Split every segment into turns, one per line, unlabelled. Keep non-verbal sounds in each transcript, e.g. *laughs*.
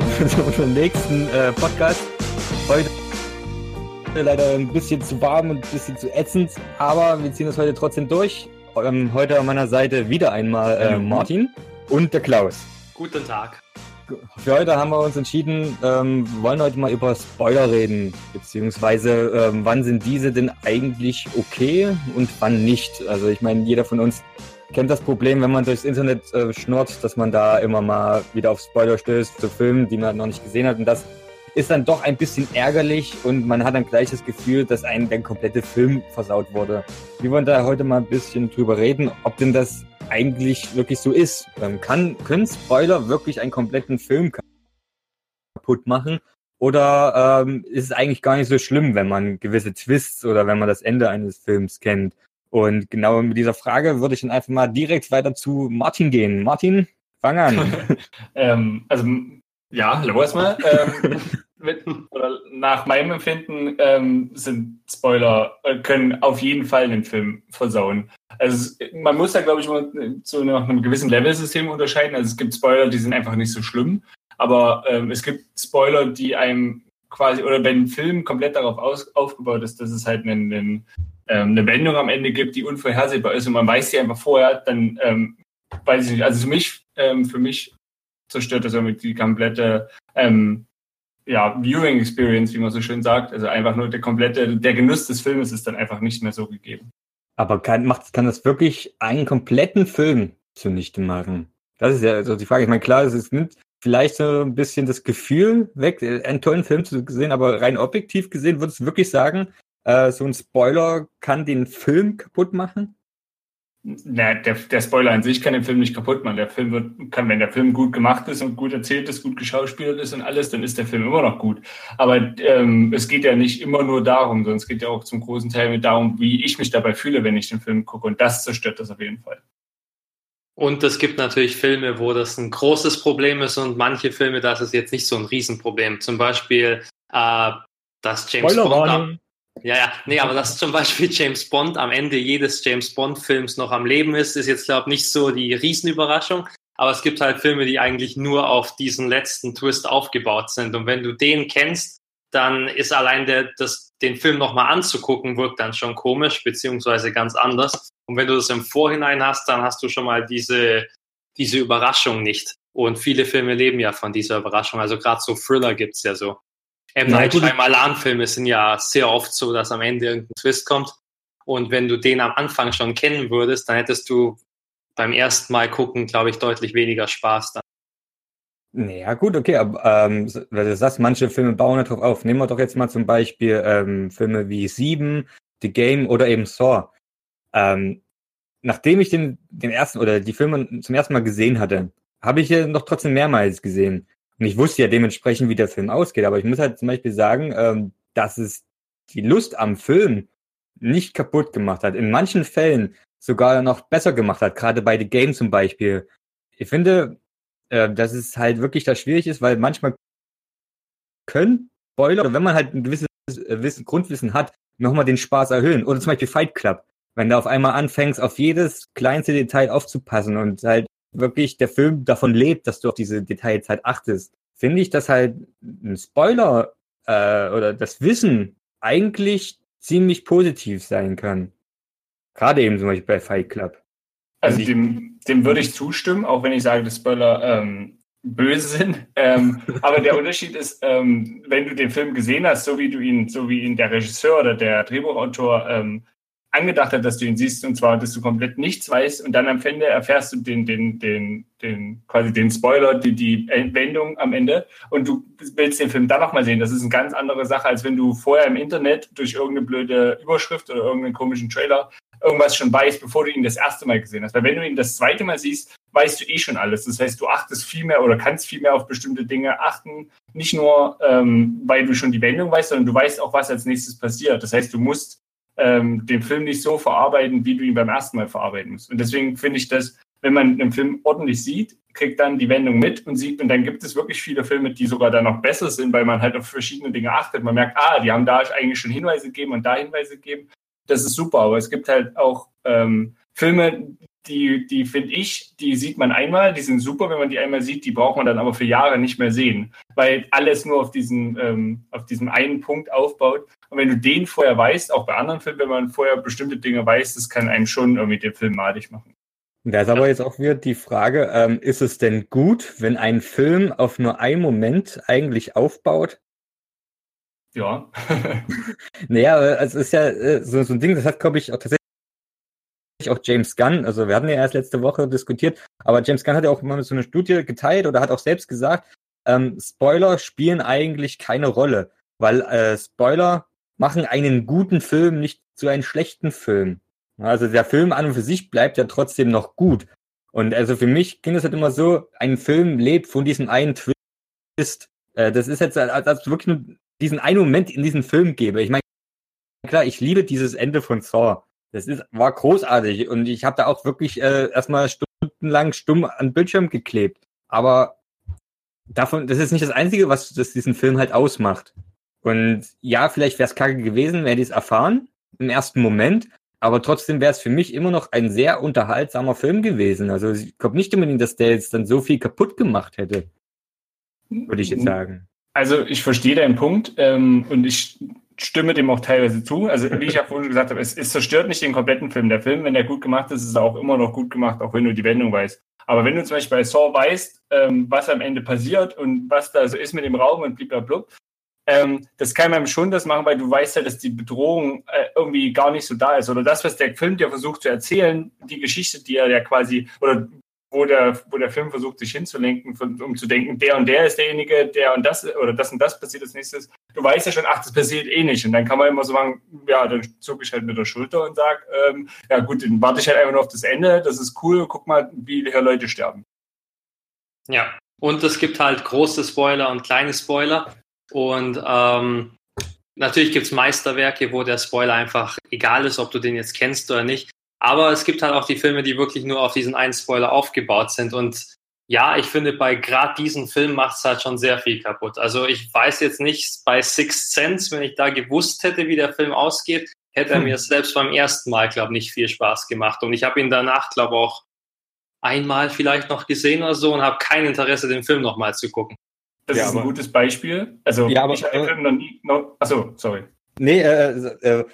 zu *laughs* unserem nächsten äh, Podcast. Heute leider ein bisschen zu warm und ein bisschen zu ätzend, aber wir ziehen es heute trotzdem durch. Ähm, heute an meiner Seite wieder einmal äh, Martin und der Klaus.
Guten Tag.
Für heute haben wir uns entschieden, ähm, wollen heute mal über Spoiler reden, beziehungsweise ähm, wann sind diese denn eigentlich okay und wann nicht. Also ich meine, jeder von uns kennt das Problem, wenn man durchs Internet äh, schnurrt, dass man da immer mal wieder auf Spoiler stößt zu Filmen, die man noch nicht gesehen hat. Und das ist dann doch ein bisschen ärgerlich und man hat dann gleich das Gefühl, dass einem der komplette Film versaut wurde. Wir wollen da heute mal ein bisschen drüber reden, ob denn das eigentlich wirklich so ist. Ähm, kann, können Spoiler wirklich einen kompletten Film kaputt machen? Oder ähm, ist es eigentlich gar nicht so schlimm, wenn man gewisse Twists oder wenn man das Ende eines Films kennt? Und genau mit dieser Frage würde ich dann einfach mal direkt weiter zu Martin gehen. Martin, fang an. *laughs*
ähm, also ja, hallo erstmal. Ähm, *laughs* mit, nach meinem Empfinden ähm, sind Spoiler, äh, können auf jeden Fall den Film versauen. Also man muss da, glaube ich, mal zu einem gewissen Level-System unterscheiden. Also es gibt Spoiler, die sind einfach nicht so schlimm. Aber ähm, es gibt Spoiler, die einem quasi, oder wenn ein Film komplett darauf aus, aufgebaut ist, dass es halt einen, einen, ähm, eine Wendung am Ende gibt, die unvorhersehbar ist und man weiß sie einfach vorher, dann ähm, weiß ich nicht. Also für mich, ähm, für mich zerstört das irgendwie die komplette ähm, ja, Viewing Experience, wie man so schön sagt. Also einfach nur der komplette, der Genuss des Filmes ist dann einfach nicht mehr so gegeben.
Aber kann, macht, kann das wirklich einen kompletten Film zunichte machen? Das ist ja also die Frage. Ich meine, klar, es nimmt vielleicht so ein bisschen das Gefühl weg, einen tollen Film zu sehen, aber rein objektiv gesehen, würdest du wirklich sagen, äh, so ein Spoiler kann den Film kaputt machen?
Na, der, der Spoiler an sich kann den Film nicht kaputt machen. Der Film wird, kann, wenn der Film gut gemacht ist und gut erzählt ist, gut geschauspielert ist und alles, dann ist der Film immer noch gut. Aber ähm, es geht ja nicht immer nur darum, sondern es geht ja auch zum großen Teil darum, wie ich mich dabei fühle, wenn ich den Film gucke. Und das zerstört das auf jeden Fall.
Und es gibt natürlich Filme, wo das ein großes Problem ist und manche Filme, das ist jetzt nicht so ein Riesenproblem. Zum Beispiel, äh, dass James Bond ja, ja, nee, aber dass zum Beispiel James Bond am Ende jedes James Bond-Films noch am Leben ist, ist jetzt, glaube ich, nicht so die Riesenüberraschung. Aber es gibt halt Filme, die eigentlich nur auf diesen letzten Twist aufgebaut sind. Und wenn du den kennst, dann ist allein der, das, den Film nochmal anzugucken, wirkt dann schon komisch, beziehungsweise ganz anders. Und wenn du das im Vorhinein hast, dann hast du schon mal diese, diese Überraschung nicht. Und viele Filme leben ja von dieser Überraschung. Also gerade so Thriller gibt's ja so. M. Night Shyamalan-Filme sind ja sehr oft so, dass am Ende irgendein Twist kommt. Und wenn du den am Anfang schon kennen würdest, dann hättest du beim ersten Mal gucken, glaube ich, deutlich weniger Spaß dann.
Naja, gut, okay, aber ähm, weil du sagst, manche Filme bauen darauf auf. Nehmen wir doch jetzt mal zum Beispiel ähm, Filme wie Sieben, The Game oder eben Saw. Ähm, nachdem ich den, den ersten oder die Filme zum ersten Mal gesehen hatte, habe ich ja noch trotzdem mehrmals gesehen. Und ich wusste ja dementsprechend, wie der Film ausgeht, aber ich muss halt zum Beispiel sagen, ähm, dass es die Lust am Film nicht kaputt gemacht hat. In manchen Fällen sogar noch besser gemacht hat, gerade bei The Game zum Beispiel. Ich finde, äh, dass es halt wirklich da schwierig ist, weil manchmal können Spoiler, wenn man halt ein gewisses äh, Wissen, Grundwissen hat, nochmal den Spaß erhöhen. Oder zum Beispiel Fight Club. Wenn du auf einmal anfängst, auf jedes kleinste Detail aufzupassen und halt wirklich der Film davon lebt, dass du auf diese Details halt achtest, finde ich, dass halt ein Spoiler äh, oder das Wissen eigentlich ziemlich positiv sein kann. Gerade eben zum Beispiel bei Fight Club.
Also, dem, dem würde ich zustimmen, auch wenn ich sage, dass Spoiler ähm, böse sind. *laughs* Ähm, aber der Unterschied ist, ähm, wenn du den Film gesehen hast, so wie du ihn, so wie ihn der Regisseur oder der Drehbuchautor ähm, angedacht hat, dass du ihn siehst, und zwar, dass du komplett nichts weißt und dann am Ende erfährst du den, den, den, den, quasi den Spoiler, die, die Wendung am Ende und du willst den Film dann nochmal sehen. Das ist eine ganz andere Sache, als wenn du vorher im Internet durch irgendeine blöde Überschrift oder irgendeinen komischen Trailer irgendwas schon weißt, bevor du ihn das erste Mal gesehen hast. Weil wenn du ihn das zweite Mal siehst, weißt du eh schon alles. Das heißt, du achtest viel mehr oder kannst viel mehr auf bestimmte Dinge achten. Nicht nur, ähm, weil du schon die Wendung weißt, sondern du weißt auch, was als nächstes passiert. Das heißt, du musst ähm, den Film nicht so verarbeiten, wie du ihn beim ersten Mal verarbeiten musst. Und deswegen finde ich das, wenn man einen Film ordentlich sieht, kriegt dann die Wendung mit und sieht, und dann gibt es wirklich viele Filme, die sogar dann noch besser sind, weil man halt auf verschiedene Dinge achtet. Man merkt, ah, die haben da eigentlich schon Hinweise gegeben und da Hinweise gegeben. Das ist super, aber es gibt halt auch ähm, Filme, die, die finde ich, die sieht man einmal, die sind super, wenn man die einmal sieht, die braucht man dann aber für Jahre nicht mehr sehen, weil alles nur auf diesen, ähm, auf diesem einen Punkt aufbaut. Und wenn du den vorher weißt, auch bei anderen Filmen, wenn man vorher bestimmte Dinge weiß, das kann einem schon irgendwie den Film madig machen.
Da ist aber jetzt auch wieder die Frage, ähm, ist es denn gut, wenn ein Film auf nur einen Moment eigentlich aufbaut?
Ja. *laughs*
naja, es ist ja äh, so, so ein Ding, das hat, glaube ich, auch tatsächlich auch James Gunn, also wir hatten ja erst letzte Woche diskutiert, aber James Gunn hat ja auch mal so eine Studie geteilt oder hat auch selbst gesagt, ähm, Spoiler spielen eigentlich keine Rolle, weil äh, Spoiler machen einen guten Film nicht zu einem schlechten Film. Also der Film an und für sich bleibt ja trotzdem noch gut. Und also für mich ging es halt immer so, ein Film lebt von diesem einen Twist. Äh, das ist jetzt, als, als wirklich nur diesen einen Moment in diesem Film gebe. Ich meine, klar, ich liebe dieses Ende von Saw. Das ist, war großartig und ich habe da auch wirklich äh, erstmal stundenlang stumm an Bildschirm geklebt. Aber davon, das ist nicht das Einzige, was das diesen Film halt ausmacht. Und ja, vielleicht wäre es kacke gewesen, wäre die es erfahren im ersten Moment, aber trotzdem wäre es für mich immer noch ein sehr unterhaltsamer Film gewesen. Also ich glaube nicht unbedingt, dass der jetzt dann so viel kaputt gemacht hätte, würde ich jetzt sagen.
Also ich verstehe deinen Punkt ähm, und ich stimme dem auch teilweise zu. Also wie ich ja vorhin gesagt habe, es, es zerstört nicht den kompletten Film. Der Film, wenn der gut gemacht ist, ist er auch immer noch gut gemacht, auch wenn du die Wendung weißt. Aber wenn du zum Beispiel bei Saw weißt, ähm, was am Ende passiert und was da so ist mit dem Raum und blablabla, ähm, das kann man schon das machen, weil du weißt ja, dass die Bedrohung äh, irgendwie gar nicht so da ist. Oder das, was der Film dir versucht zu erzählen, die Geschichte, die er ja quasi, oder wo der, wo der Film versucht, sich hinzulenken, um zu denken, der und der ist derjenige, der und das, oder das und das passiert als nächstes. Du weißt ja schon, ach, das passiert eh nicht. Und dann kann man immer so sagen, ja, dann zucke ich halt mit der Schulter und sage, ähm, ja gut, dann warte ich halt einfach nur auf das Ende, das ist cool, guck mal, wie hier Leute sterben.
Ja, und es gibt halt große Spoiler und kleine Spoiler. Und ähm, natürlich gibt es Meisterwerke, wo der Spoiler einfach egal ist, ob du den jetzt kennst oder nicht. Aber es gibt halt auch die Filme, die wirklich nur auf diesen einen Spoiler aufgebaut sind. Und ja, ich finde, bei gerade diesem Film macht es halt schon sehr viel kaputt. Also ich weiß jetzt nicht, bei Sixth Sense, wenn ich da gewusst hätte, wie der Film ausgeht, hätte er hm. mir selbst beim ersten Mal, glaube ich, nicht viel Spaß gemacht. Und ich habe ihn danach, glaube ich, auch einmal vielleicht noch gesehen oder so und habe kein Interesse, den Film nochmal zu gucken.
Das ja, ist ein gutes Beispiel. Also ja, aber, ich habe den Film noch nie. Noch, achso, sorry.
Nee, äh, äh,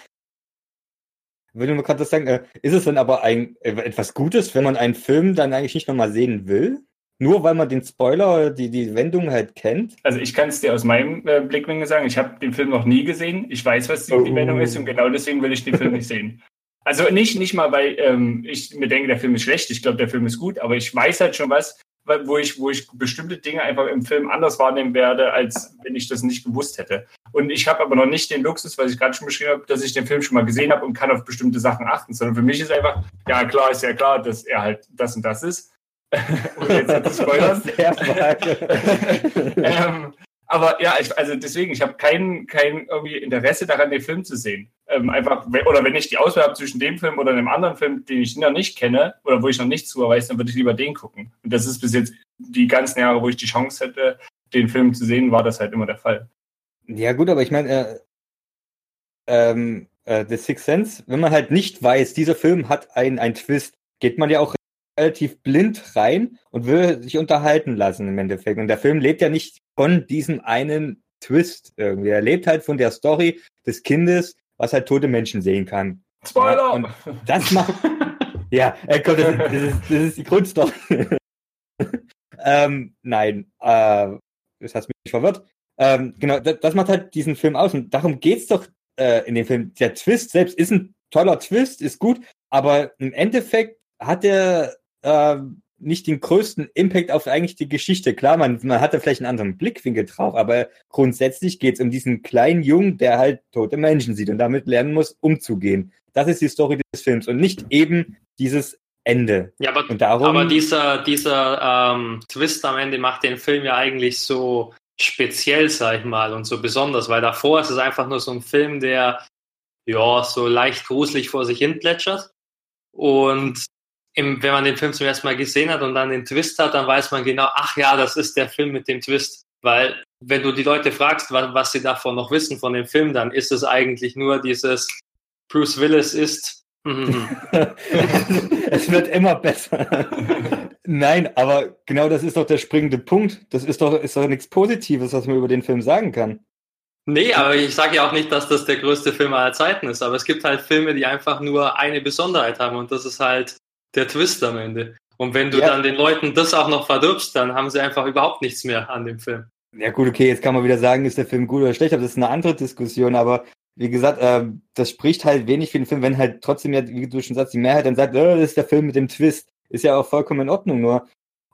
würde man gerade sagen, äh, ist es dann aber ein, äh, etwas Gutes, wenn man einen Film dann eigentlich nicht nochmal sehen will? Nur weil man den Spoiler, die, die Wendung halt kennt?
Also ich kann es dir aus meinem äh, Blickwinkel sagen, ich habe den Film noch nie gesehen. Ich weiß, was die, oh. die, Wendung ist und genau deswegen will ich den Film nicht sehen. Also nicht, nicht mal, weil ähm, ich mir denke, der Film ist schlecht. Ich glaube, der Film ist gut, aber ich weiß halt schon was, wo ich, wo ich bestimmte Dinge einfach im Film anders wahrnehmen werde, als wenn ich das nicht gewusst hätte. Und ich habe aber noch nicht den Luxus, was ich gerade schon beschrieben habe, dass ich den Film schon mal gesehen habe und kann auf bestimmte Sachen achten, sondern für mich ist einfach, ja klar, ist ja klar, dass er halt das und das ist. *laughs* und jetzt hat Spoilers. *laughs* *laughs* ähm, aber ja, ich, also deswegen, ich habe kein, kein irgendwie Interesse daran, den Film zu sehen. Ähm, einfach, oder wenn ich die Auswahl habe zwischen dem Film oder einem anderen Film, den ich noch nicht kenne oder wo ich noch nichts zu weiß, dann würde ich lieber den gucken. Und das ist bis jetzt die ganzen Jahre, wo ich die Chance hätte, den Film zu sehen, war das halt immer der Fall.
Ja, gut, aber ich meine, äh, ähm, äh, The Sixth Sense, wenn man halt nicht weiß, dieser Film hat einen Twist, geht man ja auch relativ blind rein und will sich unterhalten lassen im Endeffekt. Und der Film lebt ja nicht von diesem einen Twist irgendwie. Er lebt halt von der Story des Kindes, was halt tote Menschen sehen kann.
Spoiler! Und
das macht. *laughs* ja, äh, komm, das, das, ist, das ist die Grundstory. *laughs* ähm, nein, äh, das hat mich verwirrt. Ähm, genau, das, das, macht halt diesen Film aus und darum geht's doch äh, in dem Film. Der Twist selbst ist ein toller Twist, ist gut, aber im Endeffekt hat er äh, nicht den größten Impact auf eigentlich die Geschichte. Klar, man, man hatte vielleicht einen anderen Blickwinkel drauf, aber grundsätzlich geht es um diesen kleinen Jungen, der halt tote Menschen sieht und damit lernen muss, umzugehen. Das ist die Story des Films und nicht eben dieses Ende.
Ja, aber, darum, aber dieser, dieser ähm, Twist am Ende macht den Film ja eigentlich so speziell, sag ich mal, und so besonders, weil davor ist es einfach nur so ein Film, der ja so leicht gruselig vor sich hin plätschert. Und im, wenn man den Film zum ersten Mal gesehen hat und dann den Twist hat, dann weiß man genau, ach ja, das ist der Film mit dem Twist. Weil wenn du die Leute fragst, was, was sie davon noch wissen von dem Film, dann ist es eigentlich nur dieses Bruce Willis ist
Mhm. *laughs* es wird immer besser. Nein, aber genau das ist doch der springende Punkt. Das ist doch, ist doch nichts Positives, was man über den Film sagen kann.
Nee, aber ich sage ja auch nicht, dass das der größte Film aller Zeiten ist. Aber es gibt halt Filme, die einfach nur eine Besonderheit haben und das ist halt der Twist am Ende. Und wenn du ja. dann den Leuten das auch noch verdirbst, dann haben sie einfach überhaupt nichts mehr an dem Film.
Ja gut, okay, jetzt kann man wieder sagen, ist der Film gut oder schlecht, aber das ist eine andere Diskussion. Aber wie gesagt, äh, das spricht halt wenig für den Film, wenn halt trotzdem ja, wie du schon sagst, die Mehrheit dann sagt, oh, das ist der Film mit dem Twist. Ist ja auch vollkommen in Ordnung, nur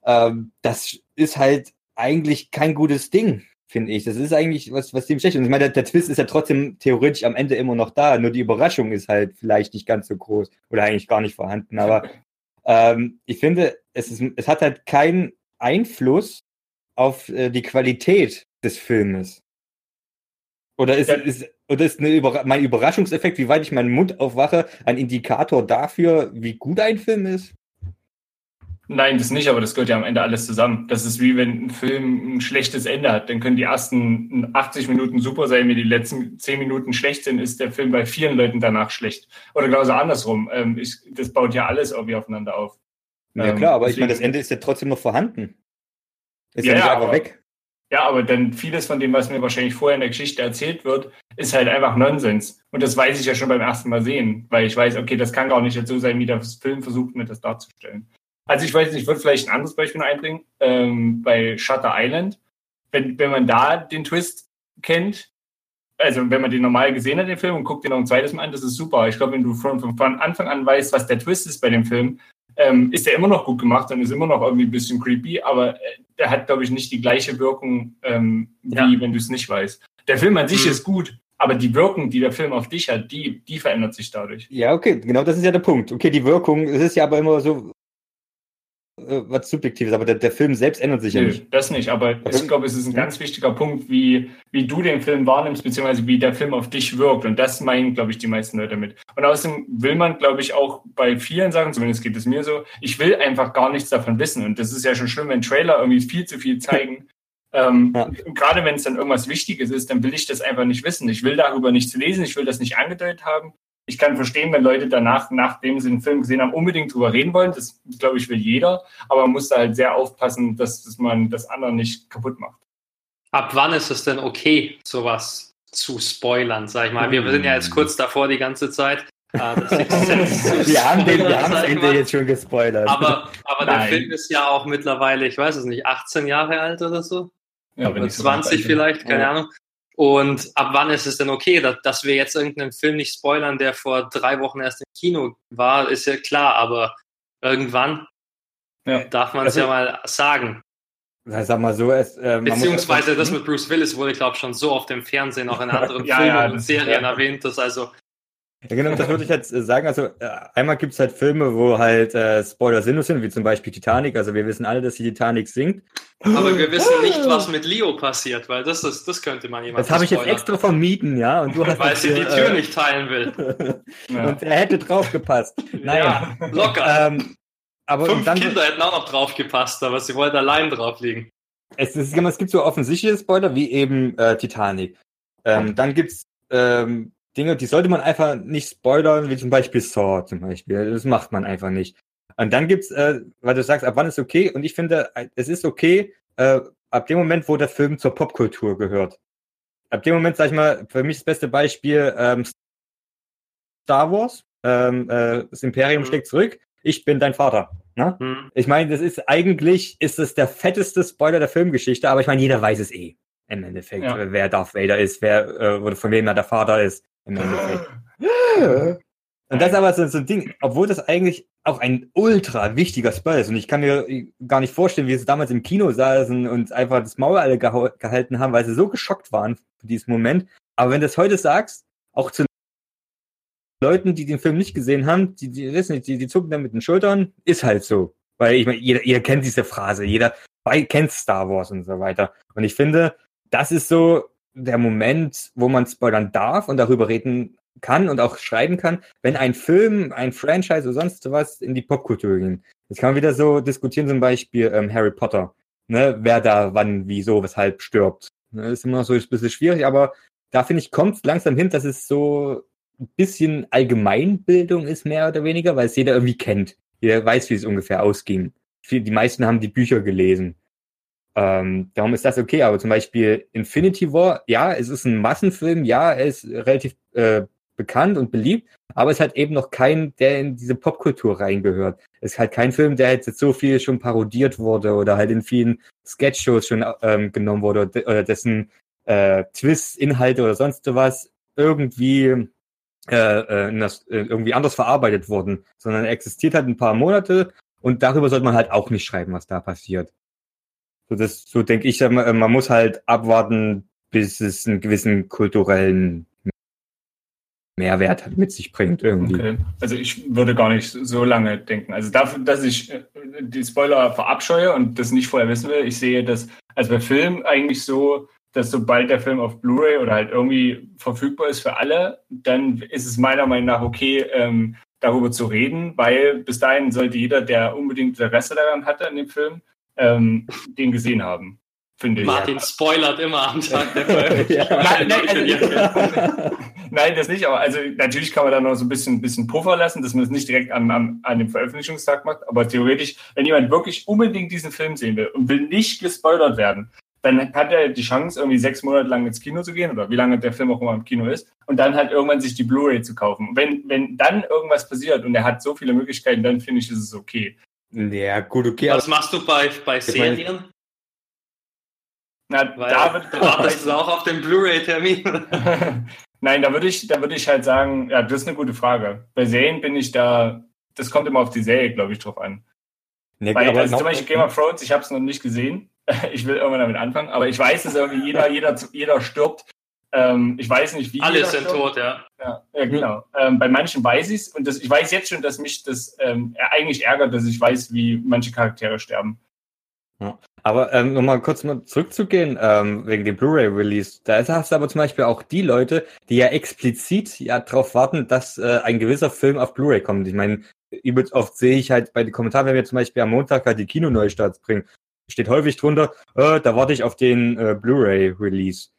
äh, das ist halt eigentlich kein gutes Ding, finde ich. Das ist eigentlich was, was dem schlecht ist. Ich meine, der, der, Twist ist ja trotzdem theoretisch am Ende immer noch da, nur die Überraschung ist halt vielleicht nicht ganz so groß oder eigentlich gar nicht vorhanden. Aber ähm, ich finde, es, ist, es hat halt keinen Einfluss auf äh, die Qualität des Filmes. Oder ist, ja. ist, oder ist Überra mein Überraschungseffekt, wie weit ich meinen Mund aufwache, ein Indikator dafür, wie gut ein Film ist?
Nein, das nicht, aber das gehört ja am Ende alles zusammen. Das ist wie wenn ein Film ein schlechtes Ende hat. Dann können die ersten 80 Minuten super sein, wenn die letzten 10 Minuten schlecht sind, ist der Film bei vielen Leuten danach schlecht. Oder genauso andersrum. Ähm, ich, das baut ja alles irgendwie aufeinander auf.
Ja klar, aber deswegen, ich meine, das Ende ist ja trotzdem noch vorhanden. Ist ja, ja nicht einfach weg.
Ja, aber dann vieles von dem, was mir wahrscheinlich vorher in der Geschichte erzählt wird, ist halt einfach Nonsens. Und das weiß ich ja schon beim ersten Mal sehen, weil ich weiß, okay, das kann gar nicht so sein, wie der Film versucht, mir das darzustellen. Also ich weiß nicht, ich würde vielleicht ein anderes Beispiel einbringen. Ähm, bei Shutter Island, wenn, wenn man da den Twist kennt, also wenn man den normal gesehen hat, den Film, und guckt den noch ein zweites Mal an, das ist super. Ich glaube, wenn du von, von Anfang an weißt, was der Twist ist bei dem Film, ähm, ist der immer noch gut gemacht und ist immer noch irgendwie ein bisschen creepy, aber äh, der hat, glaube ich, nicht die gleiche Wirkung, ähm, wie ja. wenn du es nicht weißt. Der Film an sich mhm. ist gut, aber die Wirkung, die der Film auf dich hat, die, die verändert sich dadurch.
Ja, okay, genau das ist ja der Punkt. Okay, die Wirkung, es ist ja aber immer so, äh, was Subjektives, aber der, der Film selbst ändert sich
Nö,
ja nicht.
Das nicht, aber okay. ich glaube, es ist ein ganz wichtiger Punkt, wie, wie du den Film wahrnimmst, beziehungsweise wie der Film auf dich wirkt. Und das meinen, glaube ich, die meisten Leute mit. Und außerdem will man, glaube ich, auch bei vielen Sachen, zumindest geht es mir so, ich will einfach gar nichts davon wissen. Und das ist ja schon schlimm, wenn Trailer irgendwie viel zu viel zeigen. *laughs* ähm, ja. Gerade wenn es dann irgendwas Wichtiges ist, dann will ich das einfach nicht wissen. Ich will darüber nichts lesen, ich will das nicht angedeutet haben ich kann verstehen, wenn Leute danach, nachdem sie den Film gesehen haben, unbedingt drüber reden wollen. Das, glaube ich, will jeder. Aber man muss da halt sehr aufpassen, dass, dass man das andere nicht kaputt macht.
Ab wann ist es denn okay, sowas zu spoilern, sag ich mal? Wir sind ja jetzt kurz davor die ganze Zeit.
Äh, *laughs* wir haben den wir haben das Ende jetzt schon gespoilert.
Aber, aber der Film ist ja auch mittlerweile, ich weiß es nicht, 18 Jahre alt oder so? Ja, oder 20 so vielleicht, keine. Ahnung. Und ab wann ist es denn okay, dass, dass wir jetzt irgendeinen Film nicht spoilern, der vor drei Wochen erst im Kino war, ist ja klar, aber irgendwann ja. darf man es also, ja mal sagen.
Sag mal so, es,
äh, Beziehungsweise das mit Bruce Willis wurde, glaube ich, schon so oft im Fernsehen, auch in *laughs* anderen ja, Filmen ja, und Serien erwähnt, dass also
ja, genau, das würde ich jetzt äh, sagen. Also äh, einmal gibt es halt Filme, wo halt äh, Spoiler sinnlos sind, wie zum Beispiel Titanic. Also wir wissen alle, dass die Titanic sinkt.
Aber wir wissen nicht, was mit Leo passiert, weil das ist, das könnte man jemand.
Das habe ich jetzt extra vermieden, ja.
Und du hast weil sie die Tür äh, nicht teilen will.
und er hätte draufgepasst. Naja.
Ja, locker. Ähm, aber Fünf dann, Kinder hätten auch noch draufgepasst, aber sie wollten allein drauf liegen.
Es, es, es gibt so offensichtliche Spoiler wie eben äh, Titanic. Ähm, dann gibt's ähm, Dinge, die sollte man einfach nicht spoilern, wie zum Beispiel Saw zum Beispiel. Das macht man einfach nicht. Und dann gibt's, äh, weil du sagst, ab wann ist okay? Und ich finde, es ist okay, äh, ab dem Moment, wo der Film zur Popkultur gehört. Ab dem Moment, sag ich mal, für mich das beste Beispiel, ähm, Star Wars, ähm, äh, das Imperium mhm. schlägt zurück, ich bin dein Vater. Ne? Mhm. Ich meine, das ist eigentlich, ist es der fetteste Spoiler der Filmgeschichte, aber ich meine, jeder weiß es eh. Im Endeffekt, ja. wer Darth Vader ist, wer, äh, oder von wem er der Vater ist im Endeffekt. *gasps* Und das ist aber so, so ein Ding, obwohl das eigentlich auch ein ultra wichtiger Spell ist. Und ich kann mir gar nicht vorstellen, wie sie damals im Kino saßen und einfach das Maul alle gehalten haben, weil sie so geschockt waren für diesen Moment. Aber wenn du das heute sagst, auch zu Leuten, die den Film nicht gesehen haben, die, die wissen nicht, die, die zucken dann mit den Schultern, ist halt so. Weil ich meine, jeder, jeder kennt diese Phrase, jeder kennt Star Wars und so weiter. Und ich finde, das ist so der Moment, wo man spoilern darf und darüber reden kann und auch schreiben kann, wenn ein Film, ein Franchise oder sonst was in die Popkultur ging. Jetzt kann man wieder so diskutieren, zum Beispiel ähm, Harry Potter, ne, wer da wann, wieso, weshalb stirbt. Das ne, ist immer noch so ein bisschen schwierig, aber da finde ich, kommt langsam hin, dass es so ein bisschen Allgemeinbildung ist, mehr oder weniger, weil es jeder irgendwie kennt. Jeder weiß, wie es ungefähr ausging. Die meisten haben die Bücher gelesen. Ähm, darum ist das okay, aber zum Beispiel Infinity War, ja, es ist ein Massenfilm, ja, er ist relativ äh, bekannt und beliebt, aber es hat eben noch kein, der in diese Popkultur reingehört. Es ist halt kein Film, der jetzt so viel schon parodiert wurde oder halt in vielen Sketch-Shows schon ähm, genommen wurde oder dessen äh, Twists, Inhalte oder sonst was irgendwie äh, äh, äh, irgendwie anders verarbeitet wurden, sondern er existiert halt ein paar Monate und darüber sollte man halt auch nicht schreiben, was da passiert. So, so denke ich, man, man muss halt abwarten, bis es einen gewissen kulturellen Mehrwert mit sich bringt irgendwie. Okay.
Also ich würde gar nicht so lange denken. Also dafür, dass ich äh, die Spoiler verabscheue und das nicht vorher wissen will, ich sehe das also bei Filmen eigentlich so, dass sobald der Film auf Blu-ray oder halt irgendwie verfügbar ist für alle, dann ist es meiner Meinung nach okay, ähm, darüber zu reden, weil bis dahin sollte jeder, der unbedingt Interesse daran hatte an dem Film, ähm, den gesehen haben.
Finde ich. Martin spoilert immer am Tag der *laughs* Veröffentlichung.
nein, nein, *laughs* nein, das nicht, aber also natürlich kann man da noch so ein bisschen, bisschen Puffer lassen, dass man es nicht direkt an, an, an dem Veröffentlichungstag macht, aber theoretisch, wenn jemand wirklich unbedingt diesen Film sehen will und will nicht gespoilert werden, dann hat er die Chance, irgendwie sechs Monate lang ins Kino zu gehen oder wie lange der Film auch immer im Kino ist und dann halt irgendwann sich die Blu-ray zu kaufen. Wenn, wenn dann irgendwas passiert und er hat so viele Möglichkeiten, dann finde ich, ist es okay.
Ja, gut, okay. Was machst du bei, bei Serien? Na, Weil, da wird, wartest du *laughs* auch auf den Blu-ray-Termin? *laughs*
Nein, da würde ich, da würde ich halt sagen, ja, das ist eine gute Frage. Bei Serien bin ich da, das kommt immer auf die Serie, glaube ich, drauf an. Nee, Weil, also zum Beispiel Game of Thrones, ich habe es noch nicht gesehen, *laughs* ich will irgendwann damit anfangen, aber ich weiß, dass irgendwie jeder, jeder, jeder stirbt. Ähm, ich weiß nicht, wie.
Alle sind tot,
ja. Ja, ja genau. Ähm, bei manchen weiß ich es und das, ich weiß jetzt schon, dass mich das ähm, eigentlich ärgert, dass ich weiß, wie manche Charaktere sterben.
Ja. Aber ähm, nochmal kurz mal zurückzugehen, ähm, wegen dem Blu-ray-Release. Da hast du aber zum Beispiel auch die Leute, die ja explizit ja darauf warten, dass äh, ein gewisser Film auf Blu-ray kommt. Ich meine, übelst oft sehe ich halt bei den Kommentaren, wenn wir zum Beispiel am Montag halt die Kinoneustarts bringen, steht häufig drunter, äh, da warte ich auf den äh, Blu-ray-Release.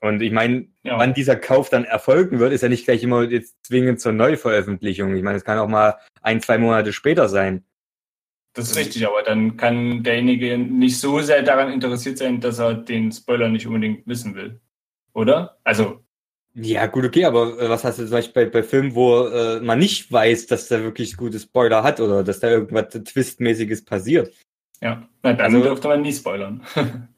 Und ich meine, ja. wann dieser Kauf dann erfolgen wird, ist ja nicht gleich immer jetzt zwingend zur Neuveröffentlichung. Ich meine, es kann auch mal ein, zwei Monate später sein.
Das ist richtig, aber dann kann derjenige nicht so sehr daran interessiert sein, dass er den Spoiler nicht unbedingt wissen will. Oder? Also.
Ja, gut, okay, aber äh, was hast du zum Beispiel bei, bei Filmen, wo äh, man nicht weiß, dass der wirklich gute Spoiler hat oder dass da irgendwas Twistmäßiges passiert?
Ja, Na, dann also, dürfte man nie spoilern. *laughs*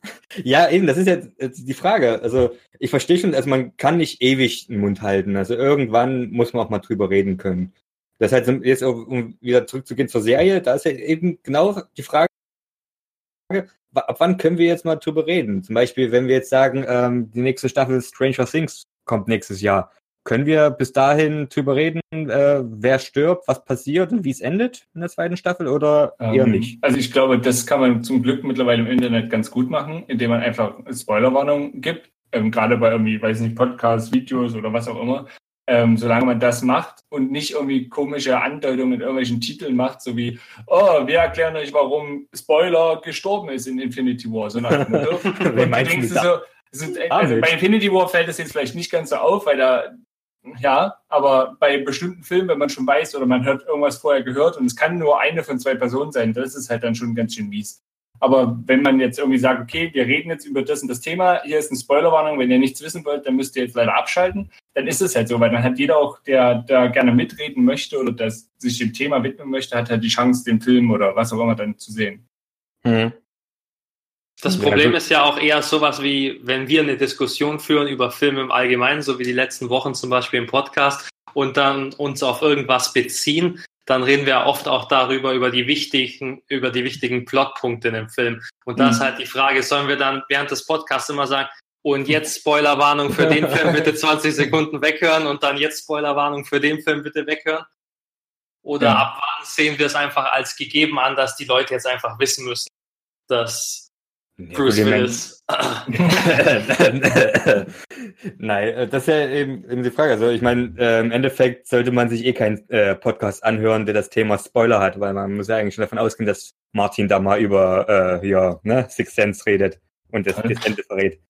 ja, eben, das ist jetzt die Frage. Also ich verstehe schon, also man kann nicht ewig den Mund halten. Also irgendwann muss man auch mal drüber reden können. Das heißt, jetzt um wieder zurückzugehen zur Serie, da ist ja eben genau die Frage, ab wann können wir jetzt mal drüber reden? Zum Beispiel, wenn wir jetzt sagen, ähm, die nächste Staffel Stranger Things kommt nächstes Jahr. Können wir bis dahin drüber reden, äh, wer stirbt, was passiert und wie es endet in der zweiten Staffel oder ähm, eher nicht?
Also ich glaube, das kann man zum Glück mittlerweile im Internet ganz gut machen, indem man einfach Spoilerwarnung gibt. Ähm, gerade bei irgendwie, weiß nicht, Podcasts, Videos oder was auch immer. Ähm, solange man das macht und nicht irgendwie komische Andeutungen in irgendwelchen Titeln macht, so wie, oh, wir erklären euch, warum Spoiler gestorben ist in Infinity War. So nach dem Motto. *laughs* und du denkst so, also bei Infinity War fällt das jetzt vielleicht nicht ganz so auf, weil da ja, aber bei bestimmten Filmen, wenn man schon weiß oder man hat irgendwas vorher gehört und es kann nur eine von zwei Personen sein, das ist halt dann schon ganz schön mies. Aber wenn man jetzt irgendwie sagt, okay, wir reden jetzt über das und das Thema, hier ist eine Spoilerwarnung, wenn ihr nichts wissen wollt, dann müsst ihr jetzt leider abschalten, dann ist es halt so, weil dann hat jeder auch, der da gerne mitreden möchte oder das sich dem Thema widmen möchte, hat halt die Chance, den Film oder was auch immer dann zu sehen. Mhm.
Das Problem ja, ist ja auch eher sowas wie, wenn wir eine Diskussion führen über Filme im Allgemeinen, so wie die letzten Wochen zum Beispiel im Podcast, und dann uns auf irgendwas beziehen, dann reden wir oft auch darüber, über die wichtigen, über die wichtigen Plotpunkte in dem Film. Und da mhm. ist halt die Frage, sollen wir dann während des Podcasts immer sagen, und jetzt *laughs* Spoilerwarnung für den Film, bitte *laughs* 20 Sekunden weghören und dann jetzt Spoilerwarnung für den Film, bitte weghören? Oder ja. ab wann sehen wir es einfach als gegeben an, dass die Leute jetzt einfach wissen müssen, dass Bruce Willis. *laughs*
Nein, äh, das ist ja eben, eben die Frage. Also ich meine, äh, im Endeffekt sollte man sich eh keinen äh, Podcast anhören, der das Thema Spoiler hat, weil man muss ja eigentlich schon davon ausgehen, dass Martin da mal über äh, ja, ne, Six Sense redet und das, das Ende verrät.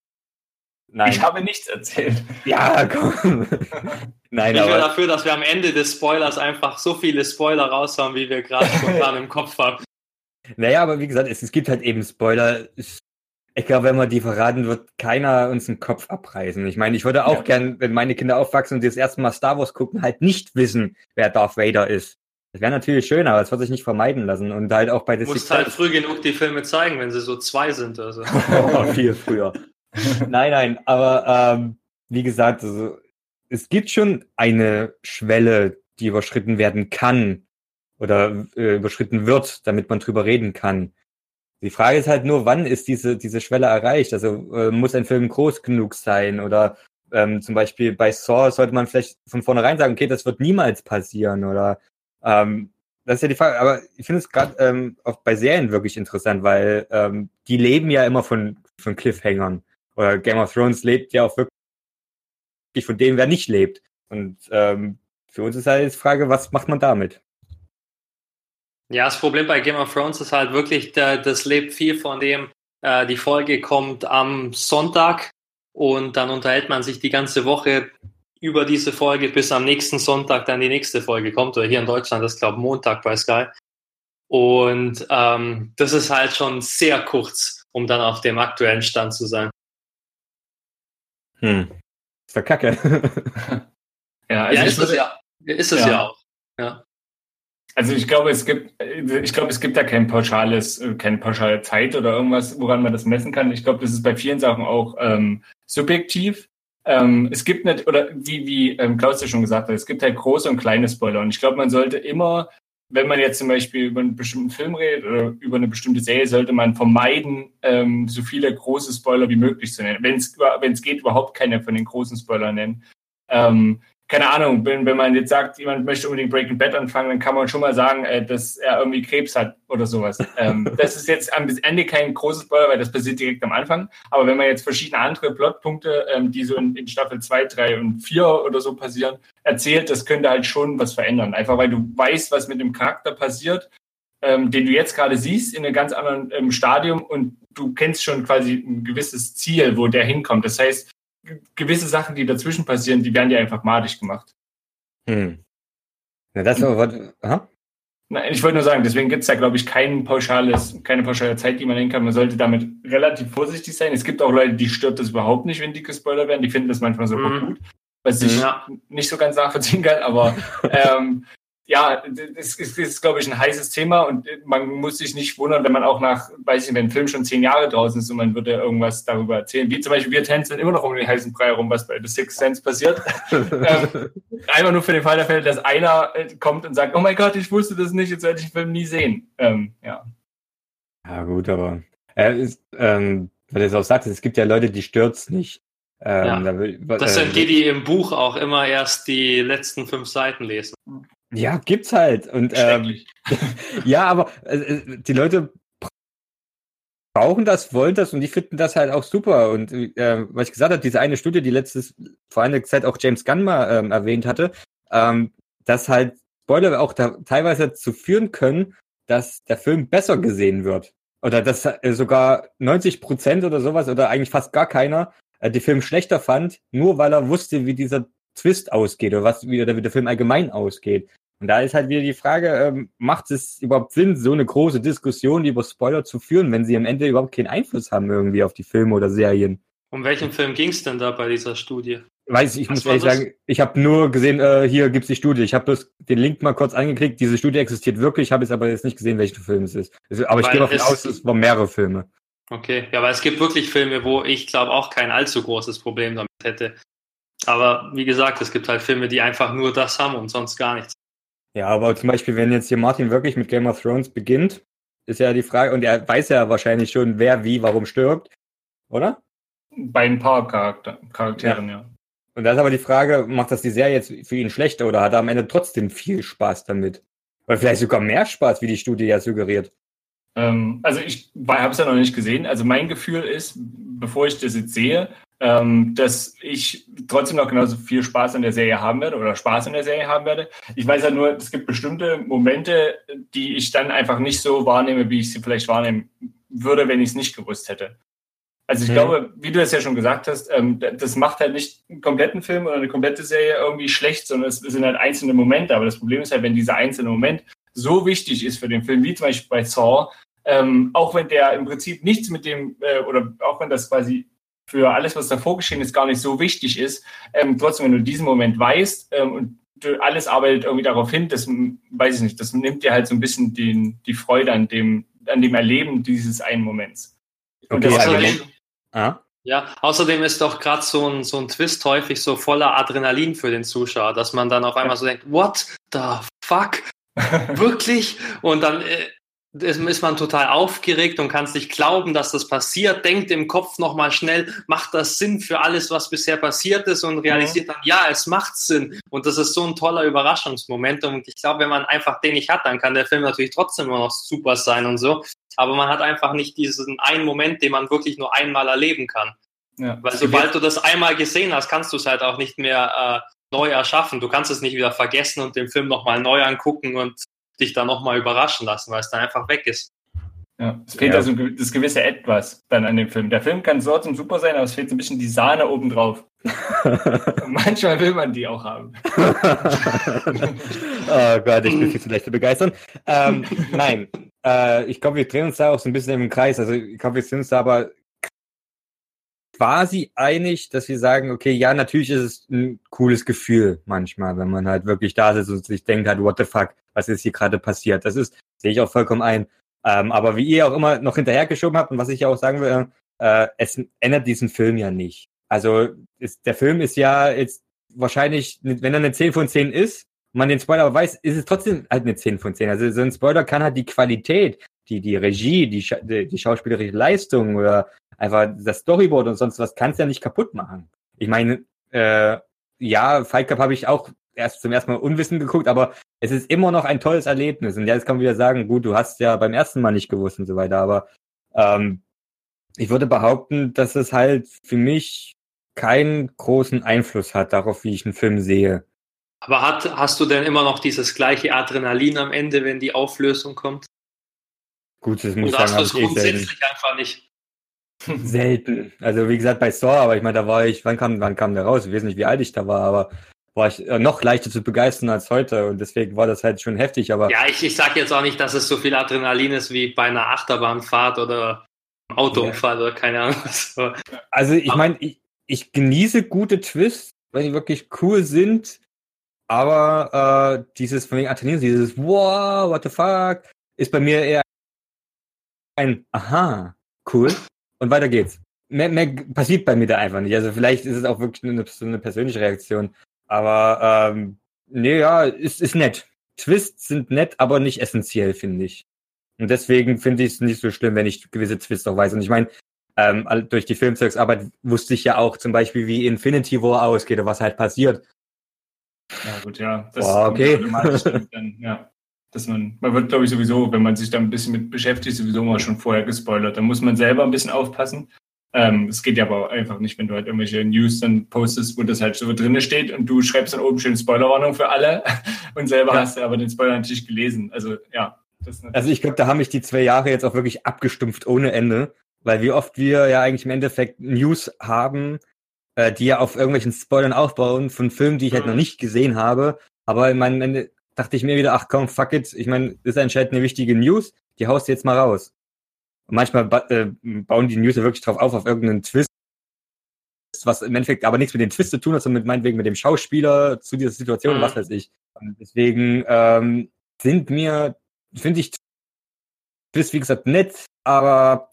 Nein. Ich habe nichts erzählt.
Ja, komm. *laughs* Nein, ich bin dafür, dass wir am Ende des Spoilers einfach so viele Spoiler raushauen, wie wir gerade spontan im Kopf haben.
Naja, aber wie gesagt, es, es gibt halt eben Spoiler. Ich glaube, wenn man die verraten, wird keiner uns den Kopf abreißen. Ich meine, ich würde auch ja. gern, wenn meine Kinder aufwachsen und die das erste Mal Star Wars gucken, halt nicht wissen, wer Darth Vader ist. Das wäre natürlich schön, aber es wird sich nicht vermeiden lassen. Und halt auch bei
Du musst halt früh genug die Filme zeigen, wenn sie so zwei sind. Also.
oh, *laughs* viel früher. nein, nein, aber ähm, wie gesagt, also, es gibt schon eine Schwelle, die überschritten werden kann oder äh, überschritten wird, damit man drüber reden kann. Die Frage ist halt nur, wann ist diese, diese Schwelle erreicht? Also äh, muss ein Film groß genug sein? Oder ähm, zum Beispiel bei Saw sollte man vielleicht von vornherein sagen, okay, das wird niemals passieren. Oder ähm, das ist ja die Frage, aber ich finde es gerade ähm, auch bei Serien wirklich interessant, weil ähm, die leben ja immer von, von Cliffhangern. Oder Game of Thrones lebt ja auch wirklich von dem, wer nicht lebt. Und ähm, für uns ist halt die Frage, was macht man damit?
Ja, das Problem bei Game of Thrones ist halt wirklich, das lebt viel von dem, äh, die Folge kommt am Sonntag und dann unterhält man sich die ganze Woche über diese Folge, bis am nächsten Sonntag dann die nächste Folge kommt. Oder hier in Deutschland, das glaube Montag bei Sky. Und ähm, das ist halt schon sehr kurz, um dann auf dem aktuellen Stand zu sein.
Hm. Ist doch kacke. *laughs*
ja, also ja, ist, es ja, ist es ja. ja auch. Ja.
Also ich glaube, es gibt, ich glaube, es gibt da kein pauschales, keine pauschale Zeit oder irgendwas, woran man das messen kann. Ich glaube, das ist bei vielen Sachen auch ähm, subjektiv. Ähm, es gibt nicht, oder wie, wie ähm, Klaus ja schon gesagt hat, es gibt halt große und kleine Spoiler. Und ich glaube, man sollte immer, wenn man jetzt zum Beispiel über einen bestimmten Film redet oder über eine bestimmte Serie, sollte man vermeiden, ähm, so viele große Spoiler wie möglich zu nennen. Wenn es geht, überhaupt keine von den großen Spoilern nennen. Ähm, keine Ahnung, wenn, wenn man jetzt sagt, jemand möchte unbedingt Breaking Bad anfangen, dann kann man schon mal sagen, äh, dass er irgendwie Krebs hat oder sowas. *laughs* ähm, das ist jetzt am Ende kein großes Spoiler, weil das passiert direkt am Anfang. Aber wenn man jetzt verschiedene andere Plotpunkte, ähm, die so in, in, Staffel 2, 3 und 4 oder so passieren, erzählt, das könnte halt schon was verändern. Einfach weil du weißt, was mit dem Charakter passiert, ähm, den du jetzt gerade siehst, in einem ganz anderen ähm, Stadium und du kennst schon quasi ein gewisses Ziel, wo der hinkommt. Das heißt, gewisse Sachen, die dazwischen passieren, die werden dir einfach madig gemacht.
Hm. Na, das aber was. Aha.
Nein, ich wollte nur sagen, deswegen gibt es da, glaube ich, kein pauschales, keine pauschale Zeit, die man nehmen kann. Man sollte damit relativ vorsichtig sein. Es gibt auch Leute, die stört das überhaupt nicht, wenn dicke Spoiler werden. Die finden das manchmal sogar mhm. gut, was ich ja. nicht so ganz nachvollziehen kann. Aber *laughs* ähm, ja, das ist, ist, glaube ich, ein heißes Thema und man muss sich nicht wundern, wenn man auch nach, weiß ich nicht, wenn ein Film schon zehn Jahre draußen ist und man würde irgendwas darüber erzählen. Wie zum Beispiel, wir tänzeln immer noch um den heißen Brei herum, was bei The Sixth Sense passiert. *laughs* ähm, einfach nur für den Fall der Fälle, dass einer äh, kommt und sagt, oh mein Gott, ich wusste das nicht, jetzt werde ich den Film nie sehen. Ähm, ja.
Ja, gut, aber äh, ist, ähm, weil du es auch sagst, es gibt ja Leute, die stürzt nicht.
Ähm, ja. da will, das sind äh, die, die im Buch auch immer erst die letzten fünf Seiten lesen.
Ja, gibt's halt. Und ähm, *laughs* ja, aber äh, äh, die Leute brauchen das, wollen das und die finden das halt auch super. Und äh, was ich gesagt habe, diese eine Studie, die letztes vor einiger Zeit auch James Gunn mal ähm, erwähnt hatte, ähm, dass halt Spoiler auch da teilweise dazu führen können, dass der Film besser gesehen wird. Oder dass äh, sogar 90 Prozent oder sowas oder eigentlich fast gar keiner äh, den Film schlechter fand, nur weil er wusste, wie dieser Twist ausgeht oder was wie, oder wie der Film allgemein ausgeht. Und da ist halt wieder die Frage, ähm, macht es überhaupt Sinn, so eine große Diskussion über Spoiler zu führen, wenn sie am Ende überhaupt keinen Einfluss haben irgendwie auf die Filme oder Serien?
Um welchen Film ging es denn da bei dieser Studie?
Weiß ich, ich muss ehrlich das? sagen, ich habe nur gesehen, äh, hier gibt's die Studie. Ich habe bloß den Link mal kurz angeklickt. Diese Studie existiert wirklich, habe es aber jetzt nicht gesehen, welcher Film es ist. Aber ich gehe davon aus, es waren mehrere Filme.
Okay, ja, aber es gibt wirklich Filme, wo ich glaube auch kein allzu großes Problem damit hätte. Aber wie gesagt, es gibt halt Filme, die einfach nur das haben und sonst gar nichts.
Ja, aber zum Beispiel, wenn jetzt hier Martin wirklich mit Game of Thrones beginnt, ist ja die Frage, und er weiß ja wahrscheinlich schon, wer wie, warum stirbt, oder?
Bei ein paar Charakter Charakteren, ja. ja.
Und da ist aber die Frage, macht das die Serie jetzt für ihn schlechter oder hat er am Ende trotzdem viel Spaß damit? Oder vielleicht sogar mehr Spaß, wie die Studie ja suggeriert.
Ähm, also ich habe es ja noch nicht gesehen. Also mein Gefühl ist, bevor ich das jetzt sehe, ähm, dass ich trotzdem noch genauso viel Spaß an der Serie haben werde oder Spaß an der Serie haben werde. Ich weiß ja nur, es gibt bestimmte Momente, die ich dann einfach nicht so wahrnehme, wie ich sie vielleicht wahrnehmen würde, wenn ich es nicht gewusst hätte. Also ich mhm. glaube, wie du es ja schon gesagt hast, ähm, das macht halt nicht einen kompletten Film oder eine komplette Serie irgendwie schlecht, sondern es sind halt einzelne Momente. Aber das Problem ist halt, wenn dieser einzelne Moment so wichtig ist für den Film, wie zum Beispiel bei Saw, ähm, auch wenn der im Prinzip nichts mit dem, äh, oder auch wenn das quasi für alles, was davor geschehen ist, gar nicht so wichtig ist, ähm, trotzdem, wenn du diesen Moment weißt ähm, und alles arbeitet irgendwie darauf hin, das weiß ich nicht, das nimmt dir halt so ein bisschen den, die Freude an dem, an dem Erleben dieses einen Moments.
Und okay, außerdem, ah? ja, außerdem ist doch gerade so ein, so ein Twist häufig so voller Adrenalin für den Zuschauer, dass man dann auf einmal so denkt, what the fuck? *laughs* Wirklich? Und dann ist man total aufgeregt und kann es nicht glauben, dass das passiert, denkt im Kopf nochmal schnell, macht das Sinn für alles, was bisher passiert ist und realisiert dann, ja, es macht Sinn. Und das ist so ein toller Überraschungsmoment. Und ich glaube, wenn man einfach den nicht hat, dann kann der Film natürlich trotzdem immer noch super sein und so. Aber man hat einfach nicht diesen einen Moment, den man wirklich nur einmal erleben kann. Ja. Weil sobald du das einmal gesehen hast, kannst du es halt auch nicht mehr äh, neu erschaffen. Du kannst es nicht wieder vergessen und den Film nochmal neu angucken und dich da nochmal überraschen lassen, weil es dann einfach weg ist.
Ja, es fehlt ja. also das gewisse Etwas dann an dem Film. Der Film kann so zum super sein, aber es fehlt so ein bisschen die Sahne obendrauf. *laughs* Manchmal will man die auch haben. *laughs*
oh Gott, ich bin viel zu leicht zu begeistern. Ähm, *laughs* nein, äh, ich glaube, wir drehen uns da auch so ein bisschen im Kreis. Also ich glaube, wir sind uns da aber quasi einig, dass wir sagen, okay, ja, natürlich ist es ein cooles Gefühl manchmal, wenn man halt wirklich da sitzt und sich denkt halt, what the fuck, was ist hier gerade passiert. Das ist, sehe ich auch vollkommen ein. Ähm, aber wie ihr auch immer noch hinterhergeschoben habt und was ich ja auch sagen will, äh, es ändert diesen Film ja nicht. Also ist, der Film ist ja jetzt wahrscheinlich, wenn er eine 10 von 10 ist, man den Spoiler aber weiß, ist es trotzdem halt eine 10 von 10. Also so ein Spoiler kann halt die Qualität, die, die Regie, die, die, die schauspielerische Leistung oder einfach das Storyboard und sonst was kannst ja nicht kaputt machen. Ich meine, äh, ja, Fight Club habe ich auch erst zum ersten Mal unwissend geguckt, aber es ist immer noch ein tolles Erlebnis. Und jetzt kann man wieder sagen, gut, du hast ja beim ersten Mal nicht gewusst und so weiter, aber ähm, ich würde behaupten, dass es halt für mich keinen großen Einfluss hat darauf, wie ich einen Film sehe.
Aber hat, hast du denn immer noch dieses gleiche Adrenalin am Ende, wenn die Auflösung kommt?
Gut, das muss ich sagen, hast du es grundsätzlich einfach nicht. Selten. Also wie gesagt bei Saw, aber ich meine, da war ich, wann kam, wann kam der raus? Ich weiß nicht, wie alt ich da war, aber war ich äh, noch leichter zu begeistern als heute und deswegen war das halt schon heftig. Aber
ja, ich, ich sage jetzt auch nicht, dass es so viel Adrenalin ist wie bei einer Achterbahnfahrt oder Autounfall ja. oder keine Ahnung. So.
Also ich meine, ich, ich genieße gute Twists, weil die wirklich cool sind, aber äh, dieses von wegen Adrenalin, dieses Wow, what the fuck, ist bei mir eher ein Aha, cool und weiter geht's. Mehr, mehr passiert bei mir da einfach nicht. Also vielleicht ist es auch wirklich eine, so eine persönliche Reaktion. Aber ähm, nee, ja, ist, ist nett. Twists sind nett, aber nicht essentiell, finde ich. Und deswegen finde ich es nicht so schlimm, wenn ich gewisse Twists auch weiß. Und ich meine, ähm, durch die Filmzeugsarbeit wusste ich ja auch zum Beispiel, wie Infinity War ausgeht und was halt passiert.
Ja, gut, ja. Das
Boah, okay.
Dann, ja. Dass man, man wird, glaube ich, sowieso, wenn man sich da ein bisschen mit beschäftigt, sowieso mal schon vorher gespoilert. Da muss man selber ein bisschen aufpassen. Ähm, es geht ja aber einfach nicht, wenn du halt irgendwelche News dann postest, wo das halt so drin steht und du schreibst dann oben schön Spoilerwarnung für alle *laughs* und selber ja. hast du aber den Spoiler natürlich gelesen. Also ja.
also ich glaube, da haben mich die zwei Jahre jetzt auch wirklich abgestumpft ohne Ende, weil wie oft wir ja eigentlich im Endeffekt News haben, äh, die ja auf irgendwelchen Spoilern aufbauen von Filmen, die ich halt noch mhm. nicht gesehen habe. Aber in meinem Ende dachte ich mir wieder, ach komm, fuck it, ich meine, ist anscheinend eine wichtige News, die haust du jetzt mal raus. Und manchmal ba äh, bauen die News ja wirklich drauf auf, auf irgendeinen Twist, was im Endeffekt aber nichts mit dem Twist zu tun hat, sondern mit, meinetwegen mit dem Schauspieler zu dieser Situation, mhm. was weiß ich. Und deswegen ähm, sind mir, finde ich, Twist, wie gesagt, nett, aber